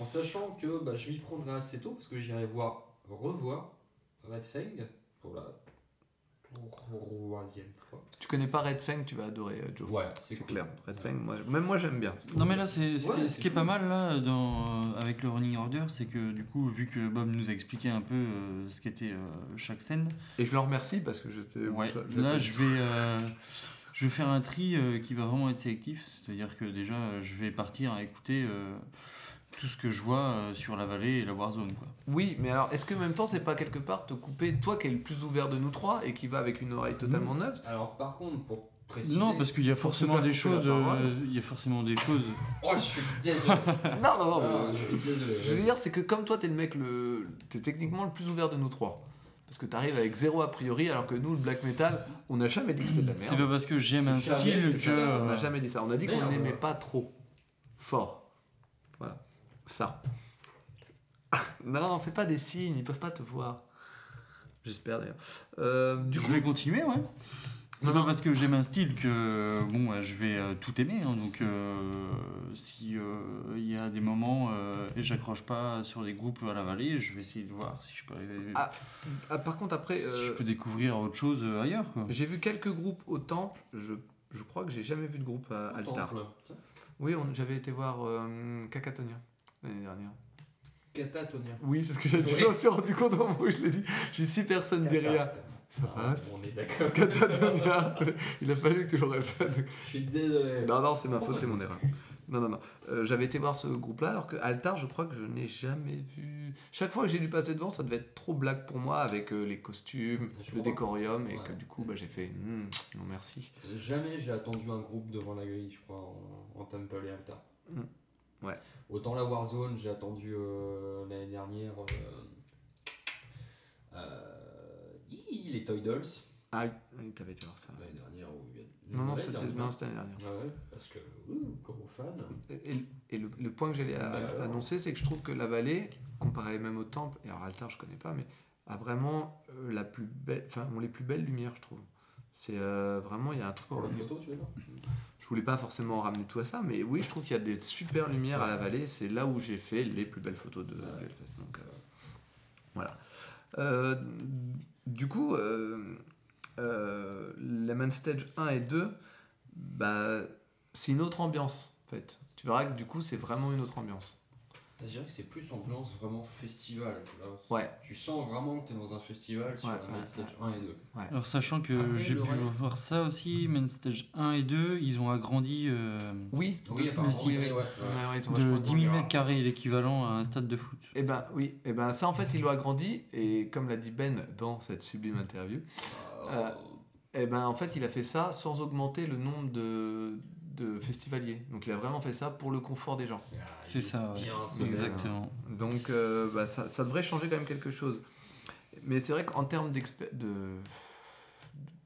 En sachant que bah, je m'y prendrai assez tôt parce que j'irai voir, revoir Red Fang pour la troisième fois. tu connais pas Red Fang, tu vas adorer euh, Joe. Ouais, c'est cool. clair. Red Fang, moi, même moi j'aime bien. Non mais là c'est ce, qui- Ouais, ce c'est qui est pas mal là dans, euh, avec le running order c'est que du coup vu que Bob nous a expliqué un peu euh, ce qu'était euh, chaque scène Et je le remercie parce que j'étais. ouais, là je vais euh, je vais faire un tri euh, qui va vraiment être sélectif c'est à dire que déjà euh, je vais partir à écouter euh, tout ce que je vois euh, sur la vallée et la Warzone quoi. Oui, mais alors est-ce que en même temps c'est pas quelque part te couper, toi qui es le plus ouvert de nous trois et qui va avec une oreille totalement neuve Alors par contre, pour préciser. Non parce qu'il y a forcément des choses euh, il y a forcément des choses Oh, je suis désolé. Non, non, non, je suis désolé. Je veux dire, c'est que comme toi, t'es le mec, le... t'es techniquement le plus ouvert de nous trois. Parce que t'arrives avec zéro a priori, alors que nous, le black metal, on n'a jamais dit que c'était de la c'est merde. pas parce que j'aime un style que On n'a jamais dit ça. On a dit qu'on n'aimait pas trop. Fort. Ça. non, fais pas des signes, ils peuvent pas te voir. J'espère d'ailleurs. Euh, du je coup, vais continuer, ouais. C'est Non, pas non. parce que j'aime un style que bon, euh, je vais euh, tout aimer. hein. donc, euh, si euh, il y a des moments euh, et j'accroche pas sur des groupes à la vallée, je vais essayer de voir si je peux, arriver- Ah, ah, par contre, après, si je peux découvrir autre chose ailleurs. Quoi. j'ai vu quelques groupes au temple. Je, je crois que j'ai jamais vu de groupe à Altar. Oui, on- j'avais été voir euh, Kakatonia l'année dernière. Catatonia. Oui, c'est ce que j'ai dit. Je me suis rendu compte au moment où je l'ai dit. J'ai six personnes derrière. Ça Ah, passe. On est d'accord. Catatonia. Il a fallu que tu le répètes. Je suis désolé. Non, non, c'est ma faute, c'est mon erreur. Non, non, non. Euh, J'avais été voir ce groupe-là, alors que Altar, je crois que je n'ai jamais vu. Chaque fois que j'ai dû passer devant, ça devait être trop blague pour moi avec euh, les costumes, Je le décorium, et Ouais. que du coup, bah, j'ai fait Hmm, non merci. Jamais j'ai attendu un groupe devant la grille, je crois, en, en Temple et Altar. Mm. Ouais. Autant la Warzone, j'ai attendu euh, l'année dernière. Euh, euh, hi, les Toy Dolls. Ah oui, t'avais été voir ça. L'année dernière ou il y a- Non, non, c'était dernière. non, c'était l'année dernière. Ah ouais, parce que, ouh, gros fan. Et, et le, le point que j'allais Bah, annoncer, c'est que je trouve que la vallée, comparé même au temple, et alors Altar je connais pas, mais a vraiment euh, la plus belle, enfin ont les plus belles lumières, je trouve. C'est euh, vraiment, il y a un truc. Pour la photo, tu veux dire? Je voulais pas forcément ramener tout à ça, mais oui, je trouve qu'il y a des super lumières à la vallée. C'est là où j'ai fait les plus belles photos de Hellfest. Donc, euh, voilà. Euh, du coup, euh, les main stage 1 et 2, bah, c'est une autre ambiance, en fait. Tu verras que du coup, c'est vraiment une autre ambiance. Je dirais que c'est plus ambiance vraiment festival. Ouais. Tu sens vraiment que tu es dans un festival sur Ouais, la main ouais, stage 1 et 2. Alors, sachant que j'ai le pu reste. voir ça aussi, Main Stage 1 et 2, ils ont agrandi euh, Oui, Oui, de- apparemment, site. oui, ouais, ouais. Ouais, ouais, ils ont de vachement 10 agrandi. 000 mètres carrés, l'équivalent à un stade de foot. Eh ben oui, eh ben ça en fait ils l'ont agrandi et comme l'a dit Ben dans cette sublime interview, Euh, eh ben en fait il a fait ça sans augmenter le nombre de, de festivaliers. Donc il a vraiment fait ça pour le confort des gens. ah, C'est ça. Bien, ce Donc. Exactement. Euh, bah, ça, ça devrait changer quand même quelque chose. Mais c'est vrai qu'en termes d'expé- de.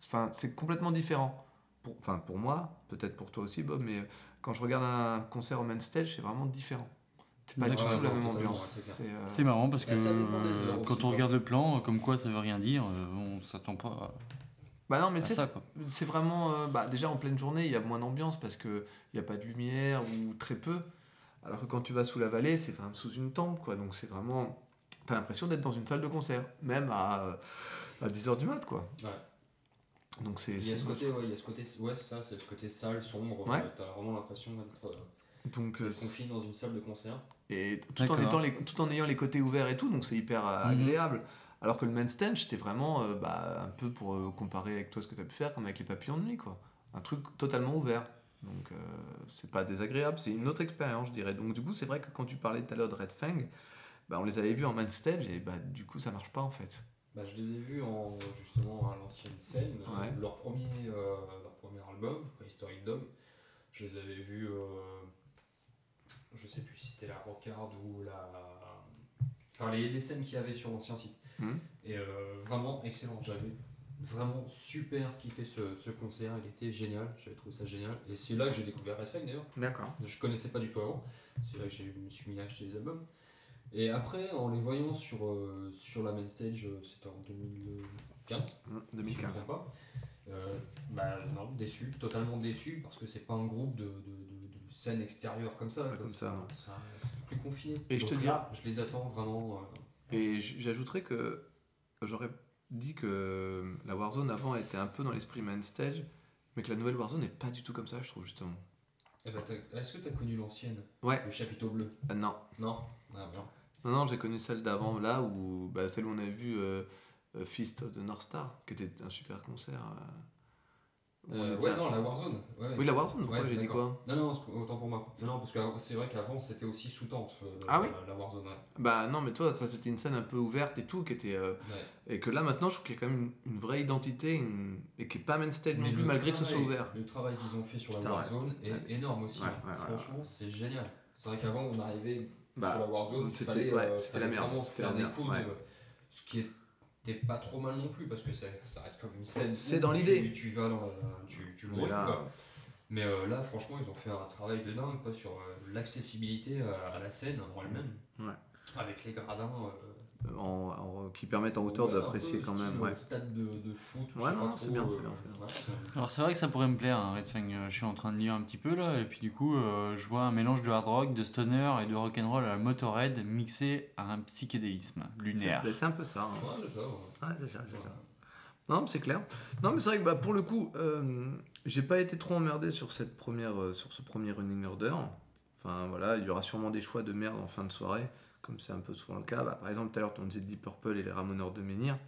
Enfin, c'est complètement différent. Pour, enfin, pour moi, peut-être pour toi aussi, Bob, mais quand je regarde un concert au main stage, c'est vraiment différent. C'est pas du tout la même ambiance. c'est euh, C'est marrant parce que Bah, euh, aussi, quand on regarde le plan, comme quoi ça veut rien dire, euh, on s'attend pas à, Bah non, mais tu sais, c'est- vraiment. euh, bah, déjà en pleine journée, il y a moins d'ambiance parce qu'il n'y a pas de lumière ou très peu. Alors que quand tu vas sous la vallée, c'est enfin, sous une tente, quoi. Donc c'est vraiment. T'as l'impression d'être dans une salle de concert, même à, euh, à 10h du mat, quoi. Ouais. Donc c'est. Il y a c'est ce côté, ouais, il y a ce côté, ouais, c'est ça, c'est ce côté sale, sombre. Ouais. euh, T'as vraiment l'impression d'être euh, Donc, euh, confiné dans une salle de concert. et tout en, D'accord. étant les- tout en ayant les côtés ouverts et tout, donc c'est hyper Mhm. agréable. Alors que le main stage, c'était vraiment euh, bah, un peu pour euh, comparer avec toi ce que tu as pu faire, comme avec les papillons de nuit, quoi. Un truc totalement ouvert. Donc euh, c'est pas désagréable, c'est une autre expérience, je dirais. Donc du coup, c'est vrai que quand tu parlais tout à l'heure de Red Fang, bah, on les avait vus en main stage et bah, du coup, ça marche pas en fait. Bah, je les ai vus en, justement à l'ancienne scène, Ouais. leur, premier, euh, leur premier album, Prehistoric Dog. Je les avais vus, euh, je sais plus si c'était la Rockard ou la. Enfin, les, les scènes qu'il y avait sur l'ancien site. Et euh, vraiment excellent. J'avais vraiment super kiffé ce, ce concert, il était génial, j'avais trouvé ça génial. Et c'est là que j'ai découvert Red Fang d'ailleurs. D'accord. Je connaissais pas du tout avant. C'est là que je me suis mis à acheter les albums. Et après, en les voyant sur, euh, sur la main stage, euh, c'était en 2015. si je me 2015. trompe pas. Euh, bah non, déçu, totalement déçu, parce que c'est pas un groupe de, de, de, de scène extérieure comme ça. Pas comme ça, non. c'est plus confiné. Et je te dis- je les attends vraiment. euh, Et j'ajouterais que j'aurais dit que la Warzone avant était un peu dans l'esprit main stage, mais que la nouvelle Warzone n'est pas du tout comme ça, je trouve justement. eh ben, Est-ce que tu as connu l'ancienne? Ouais. Le chapiteau bleu? Ah, non. Non? Ah, bien. Non, non, j'ai connu celle d'avant, là, où bah, celle où on a vu euh, euh, Feast of the North Star, qui était un super concert. euh, Euh, ouais, à- non, la Warzone. Ouais, Oui, la Warzone, pourquoi Ouais, j'ai dit quoi Non, non, autant pour moi. Non, parce que c'est vrai qu'avant c'était aussi sous-tente. euh, Ah oui la, Warzone, ouais. Bah non, mais toi, ça c'était une scène un peu ouverte et tout, qui était. euh, Ouais. et que là maintenant, je trouve qu'il y a quand même une, une vraie identité, une- et qui est pas main stage non plus, malgré que ce soit ouvert. Le travail qu'ils ont fait sur Putain, la. Warzone est énorme aussi. Franchement, c'est génial. C'est vrai qu'avant on arrivait sur Bah, la Warzone, c'était- ouais, la merde, c'était la merde, ce qui pas trop mal non plus parce que ça, reste comme une scène. C'est dans l'idée. Tu, vas dans tu, là, quoi. Mais euh, là, franchement, ils ont fait un travail de dingue quoi, sur euh, l'accessibilité à, à la scène en elle-même. Ouais. Avec les gradins. euh, en- en- qui permettent en hauteur d'apprécier quand même. euh, Ouais. Stade de, de foot. Ouais, non, c'est bien, c'est euh, bien, c'est bien. ouais, c'est- Alors c'est vrai que ça pourrait me plaire, un Red Fang. euh, Je suis en train de lire un petit peu là, et puis du coup, euh, je vois un mélange de hard rock, de stoner et de rock'n'roll à la Motorhead mixé à un psychédélisme lunaire. C'est un peu ça. hein. Ouais, c'est ça. ouais. Ouais, c'est ça, c'est ça. Non, mais c'est clair. Non, mais c'est vrai que bah, pour le coup, euh, j'ai pas été trop emmerdé sur, cette première, euh, sur ce premier running order. Enfin voilà, il y aura sûrement des choix de merde en fin de soirée, comme c'est un peu souvent le cas. Bah, par exemple, tout à l'heure, on disait Deep Purple et les Ramoneurs de Menhir.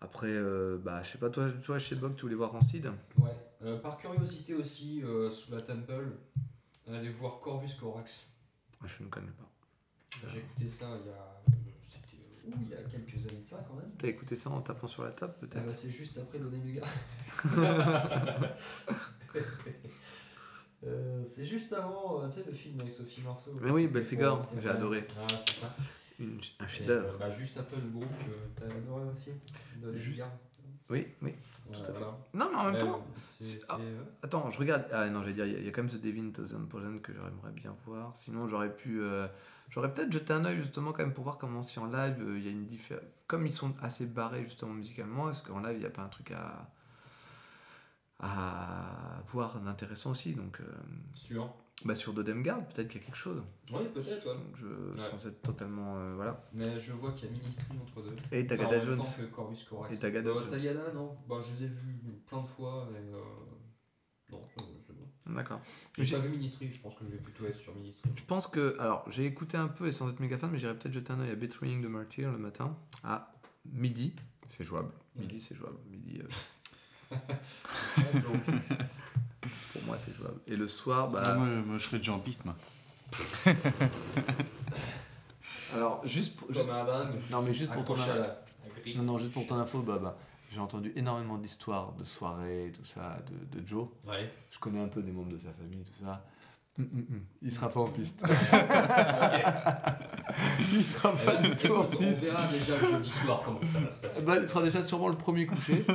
Après, euh, bah, je sais pas, toi, toi chez Bog, tu voulais voir Rancid? Ouais. Euh, par curiosité aussi, euh, sous la Temple, allez voir Corvus Corax. Ah, Je ne connais pas. J'ai écouté ça il y a. euh, euh, ouh, il y a quelques années de ça quand même. T'as écouté ça en tapant sur la table, Ah peut-être? bah, c'est juste après Gars. Euh, c'est juste avant, euh, tu sais, le film avec Sophie Marceau. Mais oui, Pour- j'ai adoré. Ah, c'est ça. Une- Un chef-d'œuvre. euh, bah, juste après le groupe que t'as adoré aussi. De Juste- Gars. Oui, oui. Voilà, à fait. Non, mais en même Ouais, temps, ah. Attends, je regarde. Ah non, j'allais dire, il y a- il y, a quand même The Devin Thousand Poison que j'aimerais bien voir. Sinon, j'aurais pu. euh, j'aurais peut-être jeté un œil justement quand même pour voir comment si en live il y a une différence. Comme ils sont assez barrés justement musicalement, est-ce qu'en live il n'y a pas un truc à. À voir d'intéressant aussi Donc, euh, Sûr. bah, sur Dodem Guard, peut-être qu'il y a quelque chose. Oui, peut-être, ouais. Je, sans être totalement. euh, voilà. Mais je vois qu'il y a Ministry entre deux. Et Tagada Jones. temps que Corvus Corax. Et Tagada Euh, Jones. Tagada, non. Bah, je les ai vus plein de fois. Euh, Non, D'accord. j'ai pas vu Ministry. Je pense que je vais plutôt être sur Ministry. Je pense que. Alors, j'ai écouté un peu et sans être méga fan, mais j'irai peut-être jeter un œil à Betraying the Martyr le matin. À midi. C'est jouable. Midi, c'est jouable. Midi, pour moi, c'est jouable. Et le soir, bah. Ah, moi, moi, je serais déjà en piste, moi. Alors, juste pour. juste- Comme un dingue. non, mais juste pour ton. grille. Non, non, juste pour ton info, bah, bah, j'ai entendu énormément d'histoires de soirées, tout ça, de, de Joe. Ouais. Je connais un peu des membres de sa famille, tout ça. Hum, hum, hum. Il sera pas en piste. ok. Il sera pas du tout en écoute, on piste. verra déjà le jeudi soir comment ça va se passer. Bah, il sera déjà sûrement le premier couché.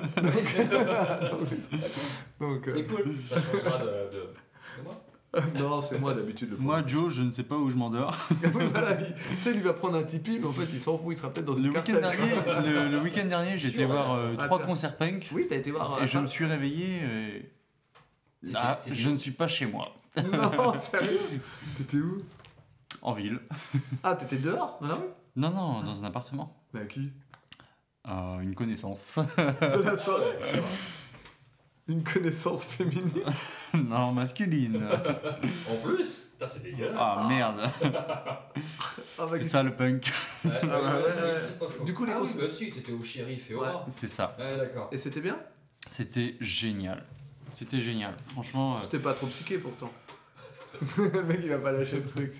Donc, euh, C'est cool, ça changera de. de... de moi. non, c'est moi d'habitude le Moi, Joe, je ne sais pas où je m'endors. voilà, il- tu sais, il va prendre un Tipeee, mais en fait, il s'en fout, il sera peut-être dans une Le week-end dernier, le, le week-end dernier, j'ai été voir euh, Ah, trois concerts punk Oui, t'as été voir. euh, et je me suis réveillé. et- Ah, je ne suis pas chez moi, Non, sérieux? T'étais où? En ville. Ah, t'étais dehors Dans la rue? Non, non, dans un appartement. Mais à qui? Euh, une connaissance. De la soirée? Une connaissance féminine? Non, masculine. En plus Putain, c'est dégueulasse. Ah merde, Ah, bah, c'est ça le punk. Ouais, ouais, ouais. Du coup, les ah, oui, bah si, t'étais au shérif et au. C'est ça. Ouais, d'accord. Et c'était bien? C'était génial. C'était génial. Franchement, euh, C'était pas trop psyché pourtant. Le mec il va pas lâcher le truc.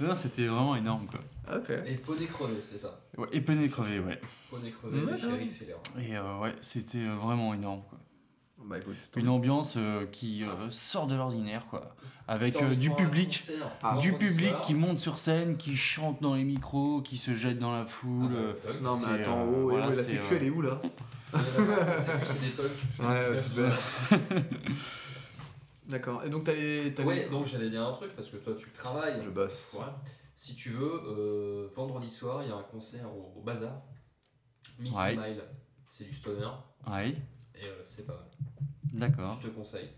non, c'était vraiment énorme quoi. Ok. Et poney crevé, c'est ça? Ouais, et peine crevé, ouais. Poney crevé, Ouais, les shérifs et. Et euh, ouais, c'était euh, vraiment énorme quoi. Bah écoute. Une ambiance euh, qui euh, sort de l'ordinaire quoi. Avec euh, du public. Ah, du public qui monte sur scène, qui chante dans les micros, qui se jette dans la Ah, foule. bah, euh, punk. Non mais c'est, attends, euh, oh, et voilà, la c'est, sécu elle est où là? C'est c'est des punks. Ouais, super. D'accord. Et donc t'allais. Ouais, donc j'allais dire un truc parce que toi tu travailles. Je bosse. Ouais. Si tu veux, euh, vendredi soir, il y a un concert au, au Bazar. Miss Ouais. Mile, c'est du stoner Ouais, et euh, c'est pas mal. d'accord. Je te conseille,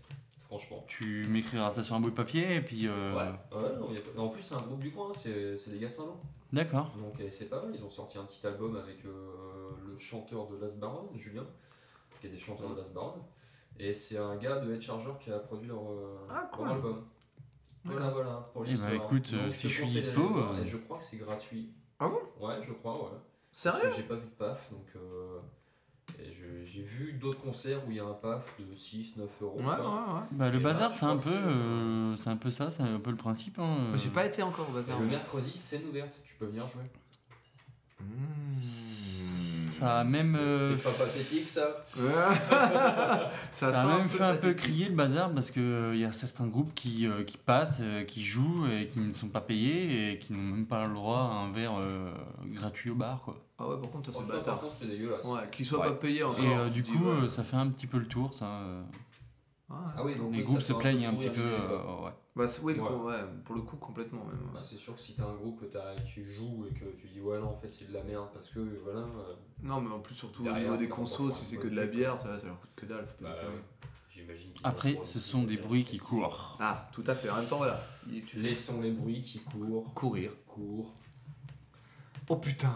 franchement. Tu m'écriras ça sur un bout de papier et puis. euh, Ouais. Ouais, non, y a pas- En plus, c'est un groupe du coin, c'est c'est des gars de Saint-Lô. D'accord. Donc euh, c'est pas mal, ils ont sorti un petit album avec euh, le chanteur de Las Baron, Julien, qui était chanteur de Las Baron. Et c'est un gars de Head Charger qui a produit leur, euh, Ah, leur cool. album. Voilà, voilà, pour Eh l'histoire. bah, écoute, euh, Donc, si je suis dispo, euh. Et je crois que c'est gratuit. Ah bon? Ouais, je crois, ouais. Sérieux? Parce que j'ai pas vu de PAF, donc. euh, j'ai vu d'autres concerts où il y a un PAF de 6-9 euros. Ouais, ouais, ouais. Bah, le Et bazar, je c'est un peu, euh, un peu ça, c'est un peu le principe. Hein. J'ai pas été encore au bazar. Et le mercredi, scène ouverte, tu peux venir jouer. Mmh. Ça a même, euh, C'est pas pathétique ça ça, ça, a même fait un peu crier le bazar parce que euh, il y a certains groupes qui, euh, qui passent, euh, qui jouent et qui ne sont pas payés et qui n'ont même pas le droit à un verre euh, gratuit au bar quoi. Ah ouais, par contre, ça Oh, c'est ça, par bâtard. contre, c'est dégueulasse. Ouais, qu'il soit Ouais. pas payé encore. Et euh, du dis, coup, ouais. euh, ça fait un petit peu le tour ça. Ouais. Ah oui, donc les oui, groupes se fait plaignent un petit peu. euh, ouais. Bah, c'est- oui, ouais, pour le coup, complètement même. Bah, c'est sûr que si t'as un groupe que t'as- tu joues et que tu dis ouais non en fait c'est de la merde parce que voilà euh, Non, mais en plus, surtout au niveau des consos, si c'est que de la bière, ça, ça leur coûte que dalle. faut pas bah, Après, ce sont des bruits qui courent. Ah, tout à fait. En même temps, voilà. Laissons les bruits qui courent, courir. courent. Oh putain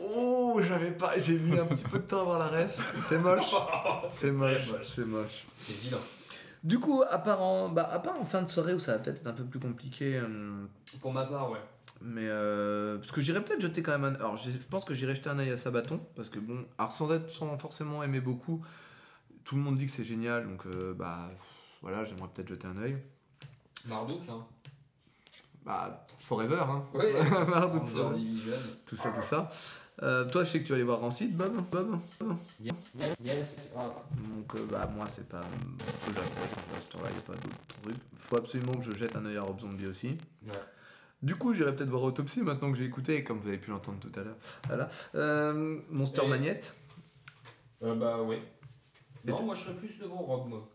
Oh, j'avais pas. J'ai mis un petit peu de temps à voir la ref. C'est moche. C'est moche. moche. C'est moche. C'est vilain. Du coup, à part, en, bah, à part en fin de soirée où ça va peut-être être un peu plus compliqué, euh, Pour ma part ouais. mais euh, parce que j'irais peut-être jeter quand même un. Alors, j'ai- je pense que j'irai jeter un œil à Sabaton parce que bon, alors sans être sans forcément aimer beaucoup, tout le monde dit que c'est génial, donc euh, bah pff, voilà, j'aimerais peut-être jeter un œil. Marduk hein. Bah forever, hein. Under forever. Division. tout ça, tout ça. Euh, toi, je sais que tu vas aller voir Rancid, Bob. Bob. Yes, c'est pas grave. Donc euh, bah moi c'est pas ce que j'approche en fait, il n'y a pas d'autres trucs. Faut absolument que je jette un œil à Rob Zombie aussi. Ouais. Du coup j'irai peut-être voir Autopsy maintenant que j'ai écouté, comme vous avez pu l'entendre tout à l'heure. Voilà. Euh, Monster Et- Magnette. Euh, bah ouais. Et Non moi je serais plus devant Rob moi.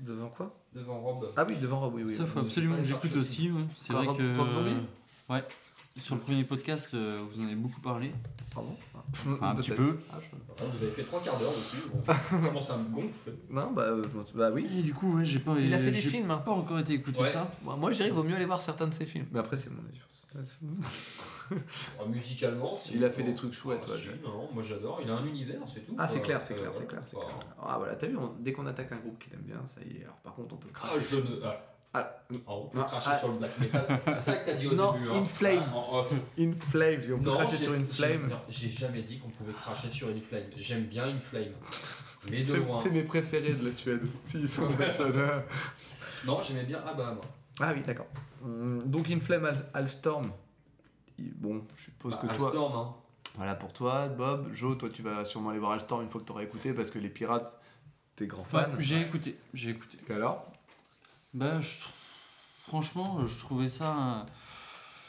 Devant quoi? Devant Rob. Ah oui, devant Rob, oui. oui. Ça, faut absolument que j'écoute aussi. C'est vrai Rob- que. Rob Zombie Ouais. Sur le premier podcast, euh, vous en avez beaucoup parlé. Pardon Enfin, un petit Peut-être. peu. Ah, je- vous avez fait trois quarts d'heure dessus. Bon, ça commence à me gonfler. Non, bah, euh, je m'en- bah oui. Et du coup, ouais, j'ai pas. Il a fait des j'ai films. hein. pas encore été écouter Ouais. ça. Moi, moi, je dirais qu'il vaut mieux aller voir certains de ses films. Mais après, c'est mon avis. Ah, musicalement, si. Il a fait des trucs chouettes, Ah, ouais. si, non, moi j'adore. Il a un univers, c'est tout. Ah, c'est quoi. clair, c'est Euh, clair, c'est voilà, clair, c'est clair. Ah voilà, t'as vu, on- dès qu'on attaque un groupe qu'il aime bien, ça y est. Alors par contre, on peut Ah, cracher. je ne. Ah, Ah, ah, on peut cracher ah. sur le black metal. C'est ça que t'as dit au Non, début. In hein. Flame. Ah, en off. In Flames, on peut Non, cracher sur une j'ai- flame. non, J'ai jamais dit qu'on pouvait cracher sur une flame. J'aime bien une flame. Mais de C'est loin. c'est mes préférés de la Suède. S'ils sont. Non, j'aimais bien Abba, moi. Ah oui, d'accord. Hum, Donc In Flame Al- Alstorm. Bon, je suppose Bah, que toi. Alstorm, hein. Voilà pour toi, Bob. Joe, toi tu vas sûrement aller voir Alstorm une fois que t'auras écouté parce que les pirates, t'es grand fan. Ouais, j'ai écouté. J'ai écouté. Et alors? Bah, je franchement, euh, je trouvais ça. euh,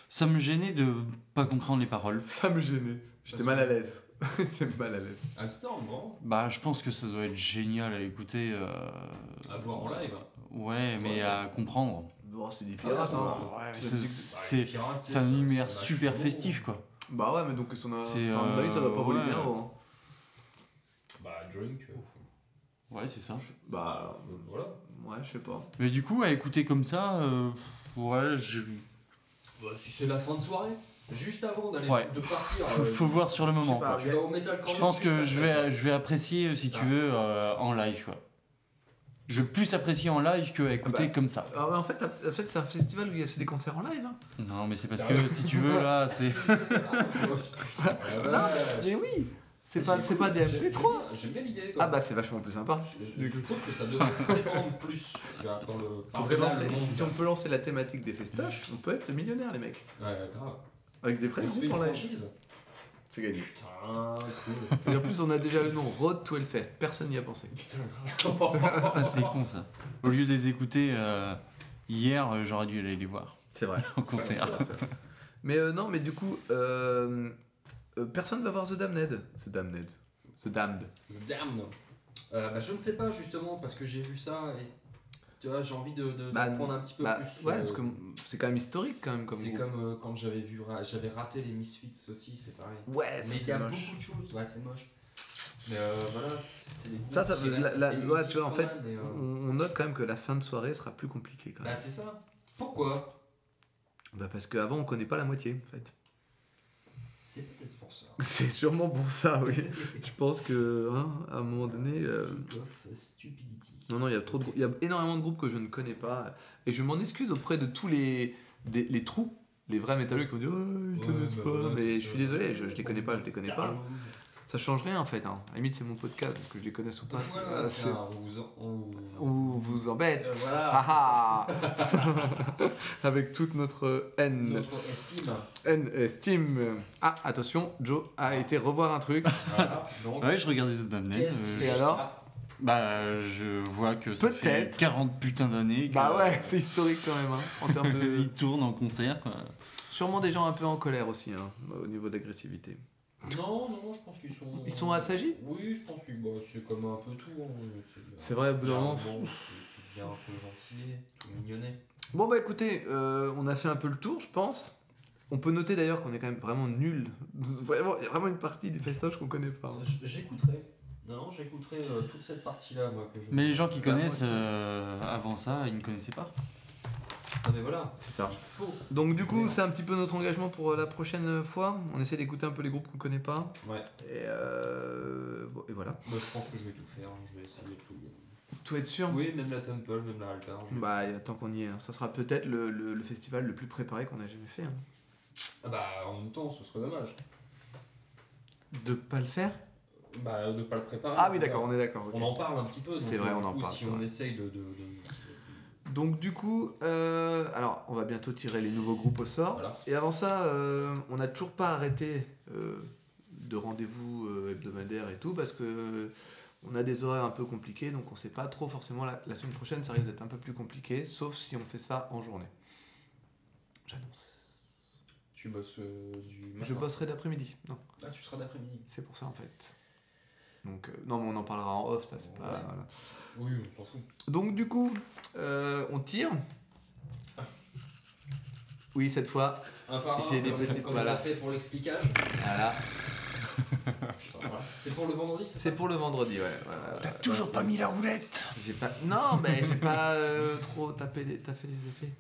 Ça me gênait de pas comprendre les paroles. Ça me gênait. J'étais mal à l'aise. J'étais mal à l'aise. Alstorm, non? Bah, je pense que ça doit être génial à écouter. euh, À voir en live. Ouais, mais Ouais. à comprendre. Bon, c'est des pirates, Ah, hein. Ouais, mais Tu c'est- un univers super festif, quoi. Bah ouais, mais donc son C'est, enfin, à mon avis, ça doit pas euh, voler ouais. bien haut. hein. Bah, drink. euh, Ouais, c'est ça. Bah, Voilà. Ouais, je sais pas. Mais du coup, à écouter comme ça, euh, ouais, je... Bah, si c'est la fin de soirée, juste avant d'aller Ouais. de partir. faut, euh, faut voir sur le je sais moment. pas, quoi. tu vas au Metal Je Corner pense juste que après, je vais, je vais apprécier, si tu Ah. veux, euh, en live, quoi. Je vais plus apprécier en live que à écouter bah, comme ça. Ah, bah, en fait, en fait c'est un festival où il y a c'est des concerts en live. Hein. Non, mais c'est parce que si tu veux, là, c'est. Ah, Mais oui C'est pas, c'est pas des j'aime- MP3 j'aime bien- l'idée. Ah bah c'est vachement plus sympa. Je, je- je trouve que ça devrait plus dans le. Faudrait lancer, si on peut lancer la thématique des festoches, on peut être millionnaire les mecs. Ouais, grave. Avec des vrais groupes en live. C'est gagné. Putain, cool. Et en plus on a déjà le nom Road to Hellfest. Personne n'y a pensé. Putain, c'est con, ça. Au lieu de les écouter euh, hier, euh, j'aurais dû aller les voir C'est vrai. en concert. Mais euh, non, mais du coup, euh, euh, personne va voir The Damned. The Damned. The Damned. The Damned. Euh, bah, je ne sais pas justement parce que j'ai vu ça et tu vois j'ai envie de, de, Bah, prendre un petit peu Bah, plus. ouais, euh, parce que c'est quand même historique quand même comme c'est comme euh, quand j'avais vu j'avais raté les Misfits aussi c'est pareil. Ouais, ça Mais il y c'est a moche. beaucoup de choses. Ouais c'est moche. Mais euh, voilà c'est Ça, ça qui la- ouais, tu vois, en fait, euh, On, on note quand même que la fin de soirée sera plus compliquée quand Bah même. c'est ça. Pourquoi? Bah, parce qu'avant on connaît pas la moitié en fait. C'est peut-être pour ça. C'est sûrement pour ça, oui. Je pense que hein, à un moment donné. euh, Stupidity. Non, non, il y a trop de il y a énormément de groupes que je ne connais pas. Et je m'en excuse auprès de tous les, des- les trous, les vrais métalleux qui vont dire oh, ils Ouais, connaissent bah pas. voilà, mais je suis désolé, je, je les connais pas, je les connais pas. Ça change rien en fait. Hein. À la limite, c'est mon podcast, donc que je les connaisse ou pas. Voilà, c'est un- on vous en- on vous- On vous embête. Euh, voilà. Ah ah Avec toute notre haine. Notre estime. haine, estime. Ah, attention, Joe a été revoir un truc. Voilà. Donc, Ouais, je regardais The Damned. qu'est-ce euh, Et alors Ah, Bah, je vois que ça fait Peut-être. 40 putains d'années. Bah ouais, c'est historique quand même, hein, en termes de. Il tourne en concert, quoi. Sûrement des gens un peu en colère aussi, hein, au niveau de l'agressivité. Non, non, je pense qu'ils sont. Ils sont assagis Oui, je pense que bah, c'est comme un peu tout. hein. C'est vrai, au bout d'un moment, bon, c'est bien un peu tout mignonnet. Bon bah écoutez, euh, on a fait un peu le tour, je pense. On peut noter d'ailleurs qu'on est quand même vraiment nul. Vraiment, il y a vraiment une partie du festoche qu'on connaît pas. hein. J'écouterai. Non, j'écouterai euh, toute cette partie-là, moi. Que je... Mais les gens qui Bah, connaissent euh, avant ça, ils ne connaissaient pas. Non, mais voilà. C'est ça. Il faut. Donc du coup, c'est un petit peu notre engagement pour euh, la prochaine fois. On essaie d'écouter un peu les groupes qu'on connaît pas. Ouais. Et, euh, et voilà. Moi, je pense que je vais tout faire. hein. Je vais essayer de tout. Tout être sûr Oui, même la Temple, même la Altar. je- Bah tant qu'on y est, hein. ça sera peut-être le, le- le festival le plus préparé qu'on a jamais fait. hein. Ah bah, en même temps, ce serait dommage. De pas le faire Bah, de pas le préparer. Ah oui d'accord, on est d'accord. On en parle un petit peu. C'est vrai, on en coup, parle, Si on vrai. essaye de. de, de- Donc du coup, euh, alors on va bientôt tirer les nouveaux groupes au sort. Voilà. Et avant ça, euh, on n'a toujours pas arrêté euh, de rendez-vous hebdomadaires et tout parce que on a des horaires un peu compliqués, donc on sait pas trop forcément la, la semaine prochaine, ça risque d'être un peu plus compliqué, sauf si on fait ça en journée. J'annonce. Tu bosses du matin Je bosserai d'après-midi. Non, Ah, tu seras d'après-midi. c'est pour ça en fait. Donc euh, non, mais on en parlera en off, ça c'est pas. Voilà. Oui, on s'en fout. Donc du coup, euh, on tire. Oui, cette fois. Un par un, J'ai des comme, petites- comme voilà. on a fait pour l'explicage. Voilà. C'est pour le vendredi, c'est ça C'est pour le vendredi, ouais. ouais, ouais, T'as ouais. toujours pas mis la roulette J'ai pas. Non, mais j'ai pas euh, trop tapé les, taffé les effets.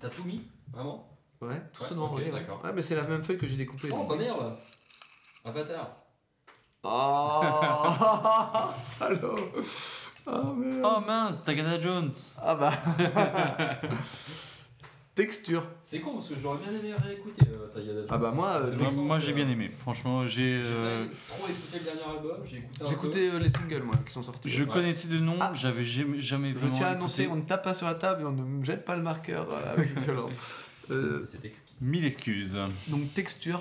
T'as tout mis Vraiment? Ouais, tout Ouais, ce vendredi. ok, ouais. d'accord. Ouais, mais c'est la même feuille que j'ai découpée. Oh bah merde Avatar Oh Salaud Oh merde Oh mince, Tagada Jones Ah bah Texture C'est con parce que j'aurais bien aimé réécouter euh, Tagada Ah bah moi, euh, Moi, moi, j'ai euh, bien aimé. Franchement, j'ai. J'ai euh, pas trop écouté le dernier album, j'ai écouté un j'ai écouté euh, les singles moi qui sont sortis. Je Ouais. connaissais de nom, Ah. j'avais jamais, jamais Je tiens à annoncer, on ne tape pas sur la table et on ne me jette pas le marqueur voilà, avec violence. Euh. Mille excuses. donc texture.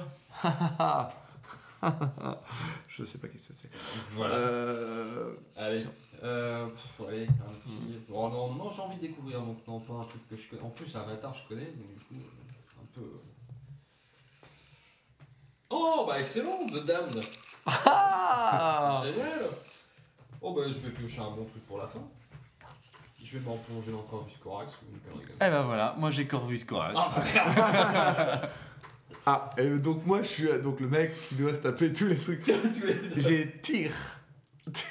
Je sais pas qu'est-ce que c'est. Voilà. Euh, Allez. Euh, pff, allez, un petit. Oh non, non j'ai envie de découvrir donc non pas un truc que je connais. En plus, Avatar, je connais, donc du coup, euh, un peu. Oh, bah excellent, The Damned. Ah Génial. Oh, bah je vais piocher un bon truc pour la fin. Je vais m'en plonger dans Corvus Corax ou une connerie comme ça. Eh ben voilà, moi j'ai Corvus Corax. Ah, Ah, et donc moi je suis euh, donc le mec qui doit se taper tous les trucs. J'ai tir, Tire.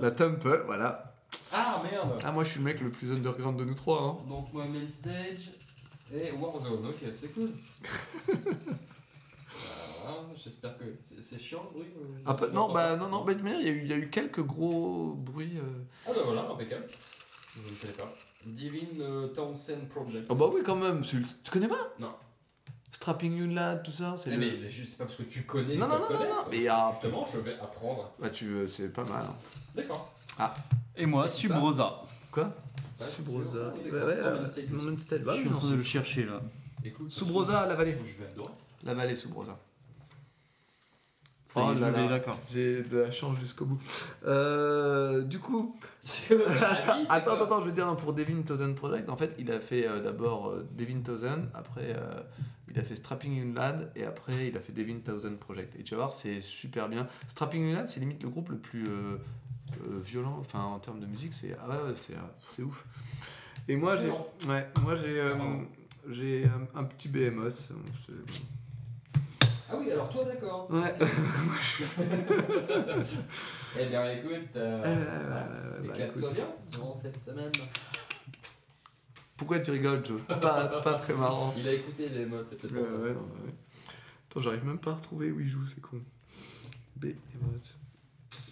la temple, voilà. Ah merde Ah, moi je suis le mec le plus underground de nous trois. Hein. Donc moi main stage et Warzone, ok c'est cool. Voilà, J'espère que c'est chiant le bruit. euh, Ah, pas- non, bah non, non, bah, de manière, il y, a eu- il y a eu quelques gros bruits. euh. Ah bah voilà, impeccable. Je ne connais pas. Divine euh, Townsend Project. Oh bah oui, quand même. Tu, tu connais pas? Non. Strapping You Lad, tout ça c'est Eh, le- mais je sais pas parce que tu connais. Non, non, non, non, non, mais, ah, Justement, je vais apprendre. Bah, tu, euh, c'est pas mal. hein. D'accord. Et moi, Subrosa. Quoi? Ouais, Subrosa. c'est- Ouais, euh, bah Je oui, suis en non, train de le chercher là. Écoute, Subrosa, la vallée. Je vais adorer. La vallée Subrosa. Oh là là. d'accord. J'ai de la chance jusqu'au bout. Euh, du coup, Vas-y, attends, attends, je veux dire non, pour Devin Thousand Project, en fait, il a fait euh, d'abord euh, Devin Thousand, après euh, il a fait Strapping Lad, et après il a fait Devin Thousand Project. Et tu vas voir, c'est super bien. Strapping Lad, c'est limite le groupe le plus euh, euh, violent, enfin en termes de musique, c'est ah ouais, ouais, c'est c'est ouf. Et moi j'ai, ouais, moi j'ai, euh, j'ai un, un petit BMOS. Ah oui, alors toi d'accord. Ouais. Eh bien écoute, euh, Euh, bah, éclate-toi bien durant cette semaine. Pourquoi tu rigoles, Joe? C'est pas, c'est pas très marrant. Il a écouté les modes, c'est peut-être Ouais, ouais, ouais. Attends, j'arrive même pas à retrouver où il joue, c'est con. B et mode.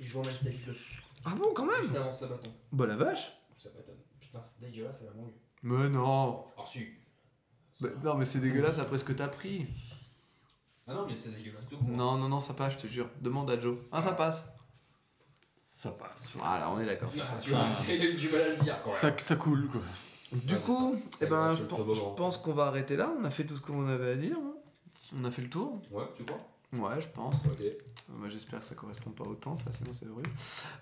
Il joue en stage 2. Ah bon, quand Juste même avant ce bâton. Bah la vache Ça m'étonne. Putain, c'est dégueulasse, c'est vraiment mieux. Mais non Ah si. Bah, Non, mais c'est dégueulasse après ce que t'as pris. Ah non, mais c'est dégueulasse tout court. Non, non, non, ça passe, je te jure. Demande à Joe. Ah, ça passe. Ça passe. Voilà, on est d'accord. Ah, tu vois, il a eu du mal à le dire quand même. Ça, ça coule quoi. Du Ouais, coup, c'est ça. Eh ben, je, toboggan. je pense qu'on va arrêter là. On a fait tout ce qu'on avait à dire. hein. On a fait le tour. Ouais, tu crois? Ouais, je pense. Ok. Moi, j'espère que ça correspond pas au temps, ça, sinon c'est horrible.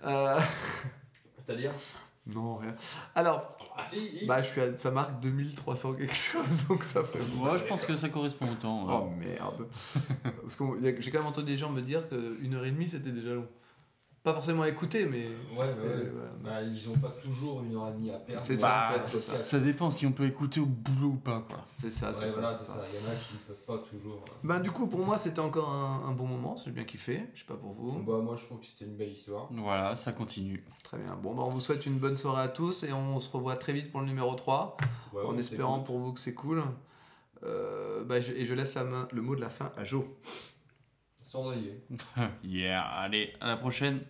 Euh... C'est-à-dire? Non, rien. Alors, Ah si, dis bah, je suis à... ça marque 2300 quelque chose, donc ça fait Ouais, je pense que ça correspond au temps. ouais. Oh merde. Parce que j'ai quand même entendu des gens me dire qu'une heure et demie c'était déjà long. Pas forcément à écouter, mais. Ouais, bah fait- ouais. voilà. Bah, ils ont pas toujours une heure et demie à perdre. C'est ça, en fait, c'est ça. dépend si on peut écouter au boulot ou pas quoi. C'est ça, c'est Ouais, ça. voilà, ça. ça. Il y en a qui ne peuvent pas toujours. euh. Ben, du coup, pour moi, c'était encore un, un bon moment. J'ai bien kiffé. Je sais pas pour vous. Bah, moi, je trouve que c'était une belle histoire. Voilà, ça continue. Très bien. Bon, ben, on vous souhaite une bonne soirée à tous et on se revoit très vite pour le numéro 3. Ouais, en ouais, espérant pour vous que c'est cool. Euh, bah, je- et je laisse la main, le mot de la fin à Joe. Cendrier. yeah, allez, à la prochaine.